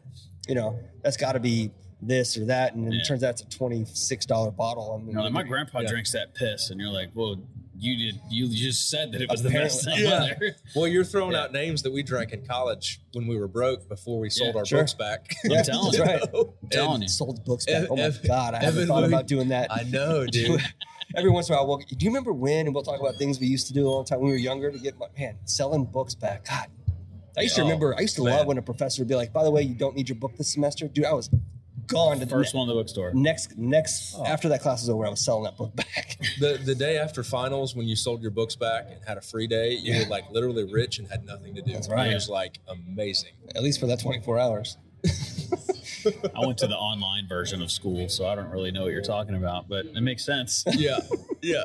you know that's got to be this or that and then Yeah. it turns out it's a $26 bottle and You know, like my grandpa Yeah. drinks that piss, and you're like, well, you did. You just said that it was the best thing Yeah. on there. Well, you're throwing Yeah. out names that we drank in college when we were broke before we sold Yeah, our sure. books back. Yeah, telling that's you. right. I'm telling you. sold books back. Ev- oh my Ev- god, I haven't Evan thought Louis- about doing that. I know, dude. Every once in a while, we'll, do you remember when? And we'll talk about things we used to do all the time when we were younger to get my man selling books back. God, I used to Oh, remember. I used to man. love when a professor would be like, "By the way, you don't need your book this semester, dude." I was gone to the First ne- one in the bookstore. next next Oh. after that class was over. I was selling that book back. the the day after finals, when you sold your books back and had a free day, you Yeah. were like literally rich and had nothing to do. That's right. It was like amazing. At least for that 24 hours. I went to the online version of school, so I don't really know what you're talking about, but it makes sense. Yeah, yeah.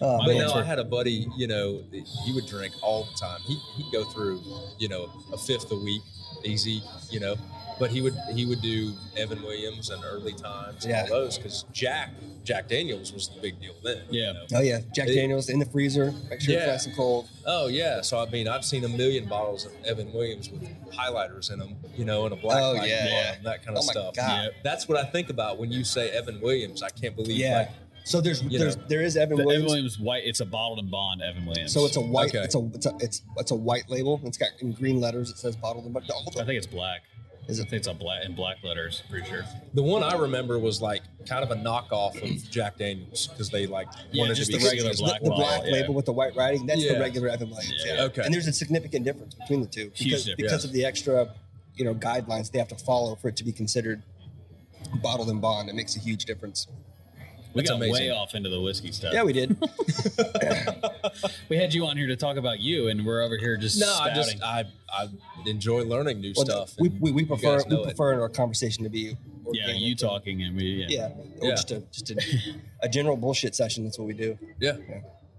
Uh, But books no, I had a buddy. You know, he would drink all the time. He he'd go through, you know, a fifth a week, easy. You know, but he would he would do Evan Williams and early times and Yeah. all those because Jack Jack Daniels was the big deal then. you Yeah. know? oh yeah, Jack It- Daniels in the freezer. Make sure Yeah. it's nice and cold. Oh yeah. So I mean, I've seen a million bottles of Evan Williams with highlighters in them. You know, and a black Oh, light yeah, on yeah. 'em, that kind Oh of my stuff. God. Yep. That's what I think about when you say Evan Williams. I can't believe Yeah. like So there's You there's know. there is Evan The Evan Williams. Williams white. It's a bottled in bond Evan Williams. So it's a white. Okay. It's a it's a it's it's a white label. It's got in green letters. It says bottled and but no, hold I think it's black. Is I think it's a black in black letters. Pretty sure. The one I remember was like kind of a knockoff of Jack Daniels because they like Yeah, wanted just to the be regular the, black the bottle, black yeah. label with the white writing. That's Yeah. the regular Evan Williams. Yeah. Yeah. Okay. And there's a significant difference between the two because, difference. because Yeah. of the extra, you know, guidelines they have to follow for it to be considered bottled in bond. It makes a huge difference. We That's got amazing. way off into the whiskey stuff. Yeah, we did. we had you on here to talk about you, and we're over here just No, I just I I enjoy learning new Well, stuff. we, we, we prefer we know it. prefer our conversation to be yeah, you and- talking and we. Yeah. Yeah, Yeah. just a just a, a general bullshit session. That's what we do. Yeah,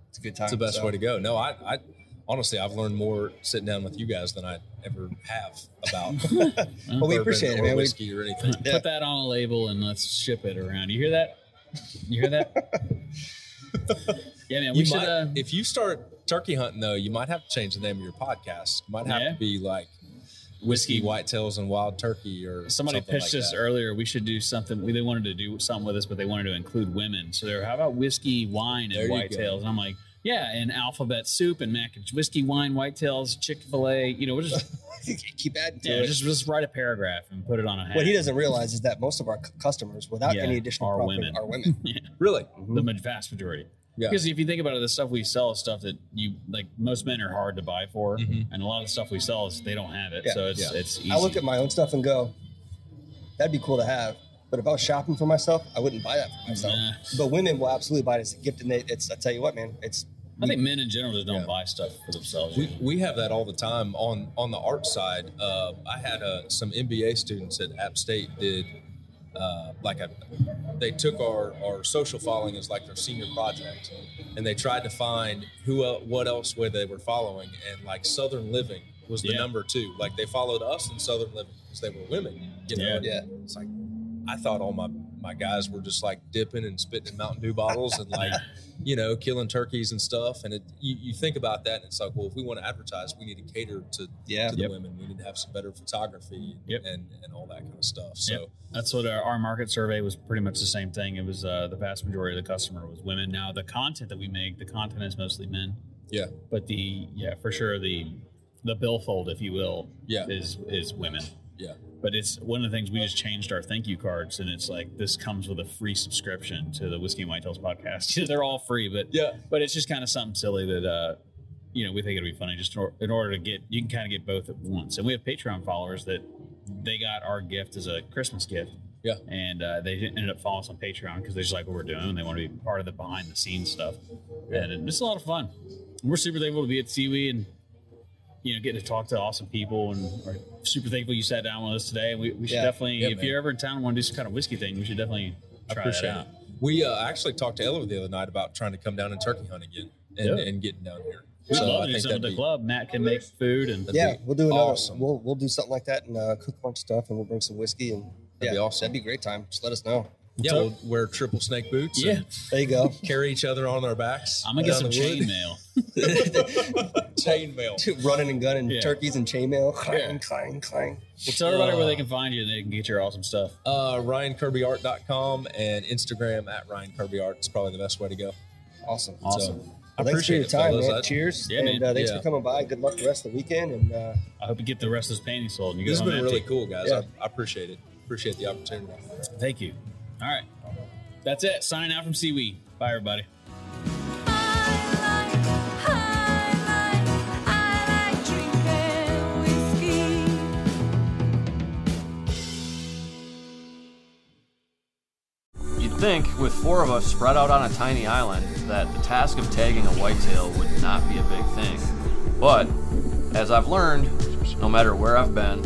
It's a good time. it's the best so. way to go. No, I I honestly I've learned more sitting down with you guys than I ever have about Well, we bourbon appreciate it, or man. We, whiskey or anything. Yeah. Put that on a label and let's ship it around. You hear that? You hear that? yeah, man. We You should. might, uh, if you start turkey hunting though, you might have to change the name of your podcast. It might have Yeah. to be like whiskey, whitetails, and wild turkey or Somebody pitched like us earlier. We should do something. We, they wanted to do something with us, but they wanted to include women. So they're, how about whiskey, wine, and whitetails? And I'm like, yeah, and alphabet soup and mac and whiskey, wine, whitetails, Chick Fil A. You know, we'll just keep adding to yeah, it. just just write a paragraph and put it on a hat. what he doesn't realize is that most of our c- customers, without Yeah, any additional are profit, women. are women. Really? the vast majority. Yeah. Because if you think about it, the stuff we sell is stuff that you like. Most men are hard to buy for, Mhm. and a lot of the stuff we sell is they don't have it. Yeah. So it's Yeah. it's easy. I look at my own stuff and go, "That'd be cool to have." But if I was shopping for myself, I wouldn't buy that for myself. Nah. But women will absolutely buy it as a gift, and they, it's. I tell you what, man, it's. I think men in general just don't Yeah. buy stuff for themselves. We, we have that all the time on on the art side. Uh, I had uh, some MBA students at App State did uh, like a they took our our social following as like their senior project, and they tried to find who el- what else where they were following, and like Southern Living was the Yeah. number two. Like they followed us in Southern Living because they were women. You know, Yeah. And It's like I thought all my my guys were just like dipping and spitting in Mountain Dew bottles and like you know killing turkeys and stuff. And it, you you think about that, and it's like, well, if we want to advertise, we need to cater to Yeah. to the Yep. women. We need to have some better photography Yep. and and all that kind of stuff. So Yep. That's what our, our market survey was pretty much the same thing. It was uh, the vast majority of the customer was women. Now the content that we make, the content is mostly men. Yeah. But the yeah, for sure the the billfold, if you will, yeah, is is women. Yeah. But it's one of the things we just changed our thank you cards, and it's like this comes with a free subscription to the Whiskey and Whitetails podcast. They're all free, but Yeah. but it's just kind of something silly that uh, you know we think it'd be funny just in order to get you can kind of get both at once. And we have Patreon followers that they got our gift as a Christmas gift. Yeah. and uh, they ended up following us on Patreon because they just like what we're doing. And they want to be part of the behind the scenes stuff, Yeah. and it's a lot of fun. We're super thankful to be at SEWE and you know getting to talk to awesome people, and are super thankful you sat down with us today. We, we should Yeah. definitely, Yeah, if man. you're ever in town and want to do some kind of whiskey thing, we should definitely try appreciate that out. it. We uh, actually talked to Ella the other night about trying to come down and turkey hunt again and, Yeah. and getting down here. We'd So love I to do something with that'd the club. Matt can make food and yeah, we'll do another. awesome. We'll we'll do something like that and uh, cook a bunch of stuff, and we'll bring some whiskey and That'd yeah, be awesome. That'd be a great time. Just let us know. Yeah, we'll wear triple snake boots. Yeah. and There you go. carry each other on our backs. I'm gonna get some chainmail. chainmail. chain wood. mail. chain mail. Running and gunning Yeah. turkeys and chainmail. Clang, Yeah. clang, clang. Well, tell everybody where Uh, they can find you and they can get your awesome stuff. Uh, RyanKirbyArt.com and Instagram at Ryan Kirby is probably the best way to go. Awesome. Awesome. So, Well, thanks for appreciate your time, man. I- Cheers. Yeah, and man. Uh, thanks Yeah. for coming by. Good luck the rest of the weekend. And uh, I hope you get the rest of this painting sold. And you This has home been really empty. cool, guys. Yeah. I, I appreciate it. Appreciate the opportunity. Thank you. All right. That's it. Signing out from SEWE. Bye, everybody. You'd think, with four of us spread out on a tiny island, that the task of tagging a whitetail would not be a big thing. But, as I've learned, no matter where I've been,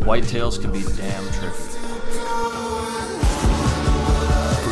whitetails can be damn tricky.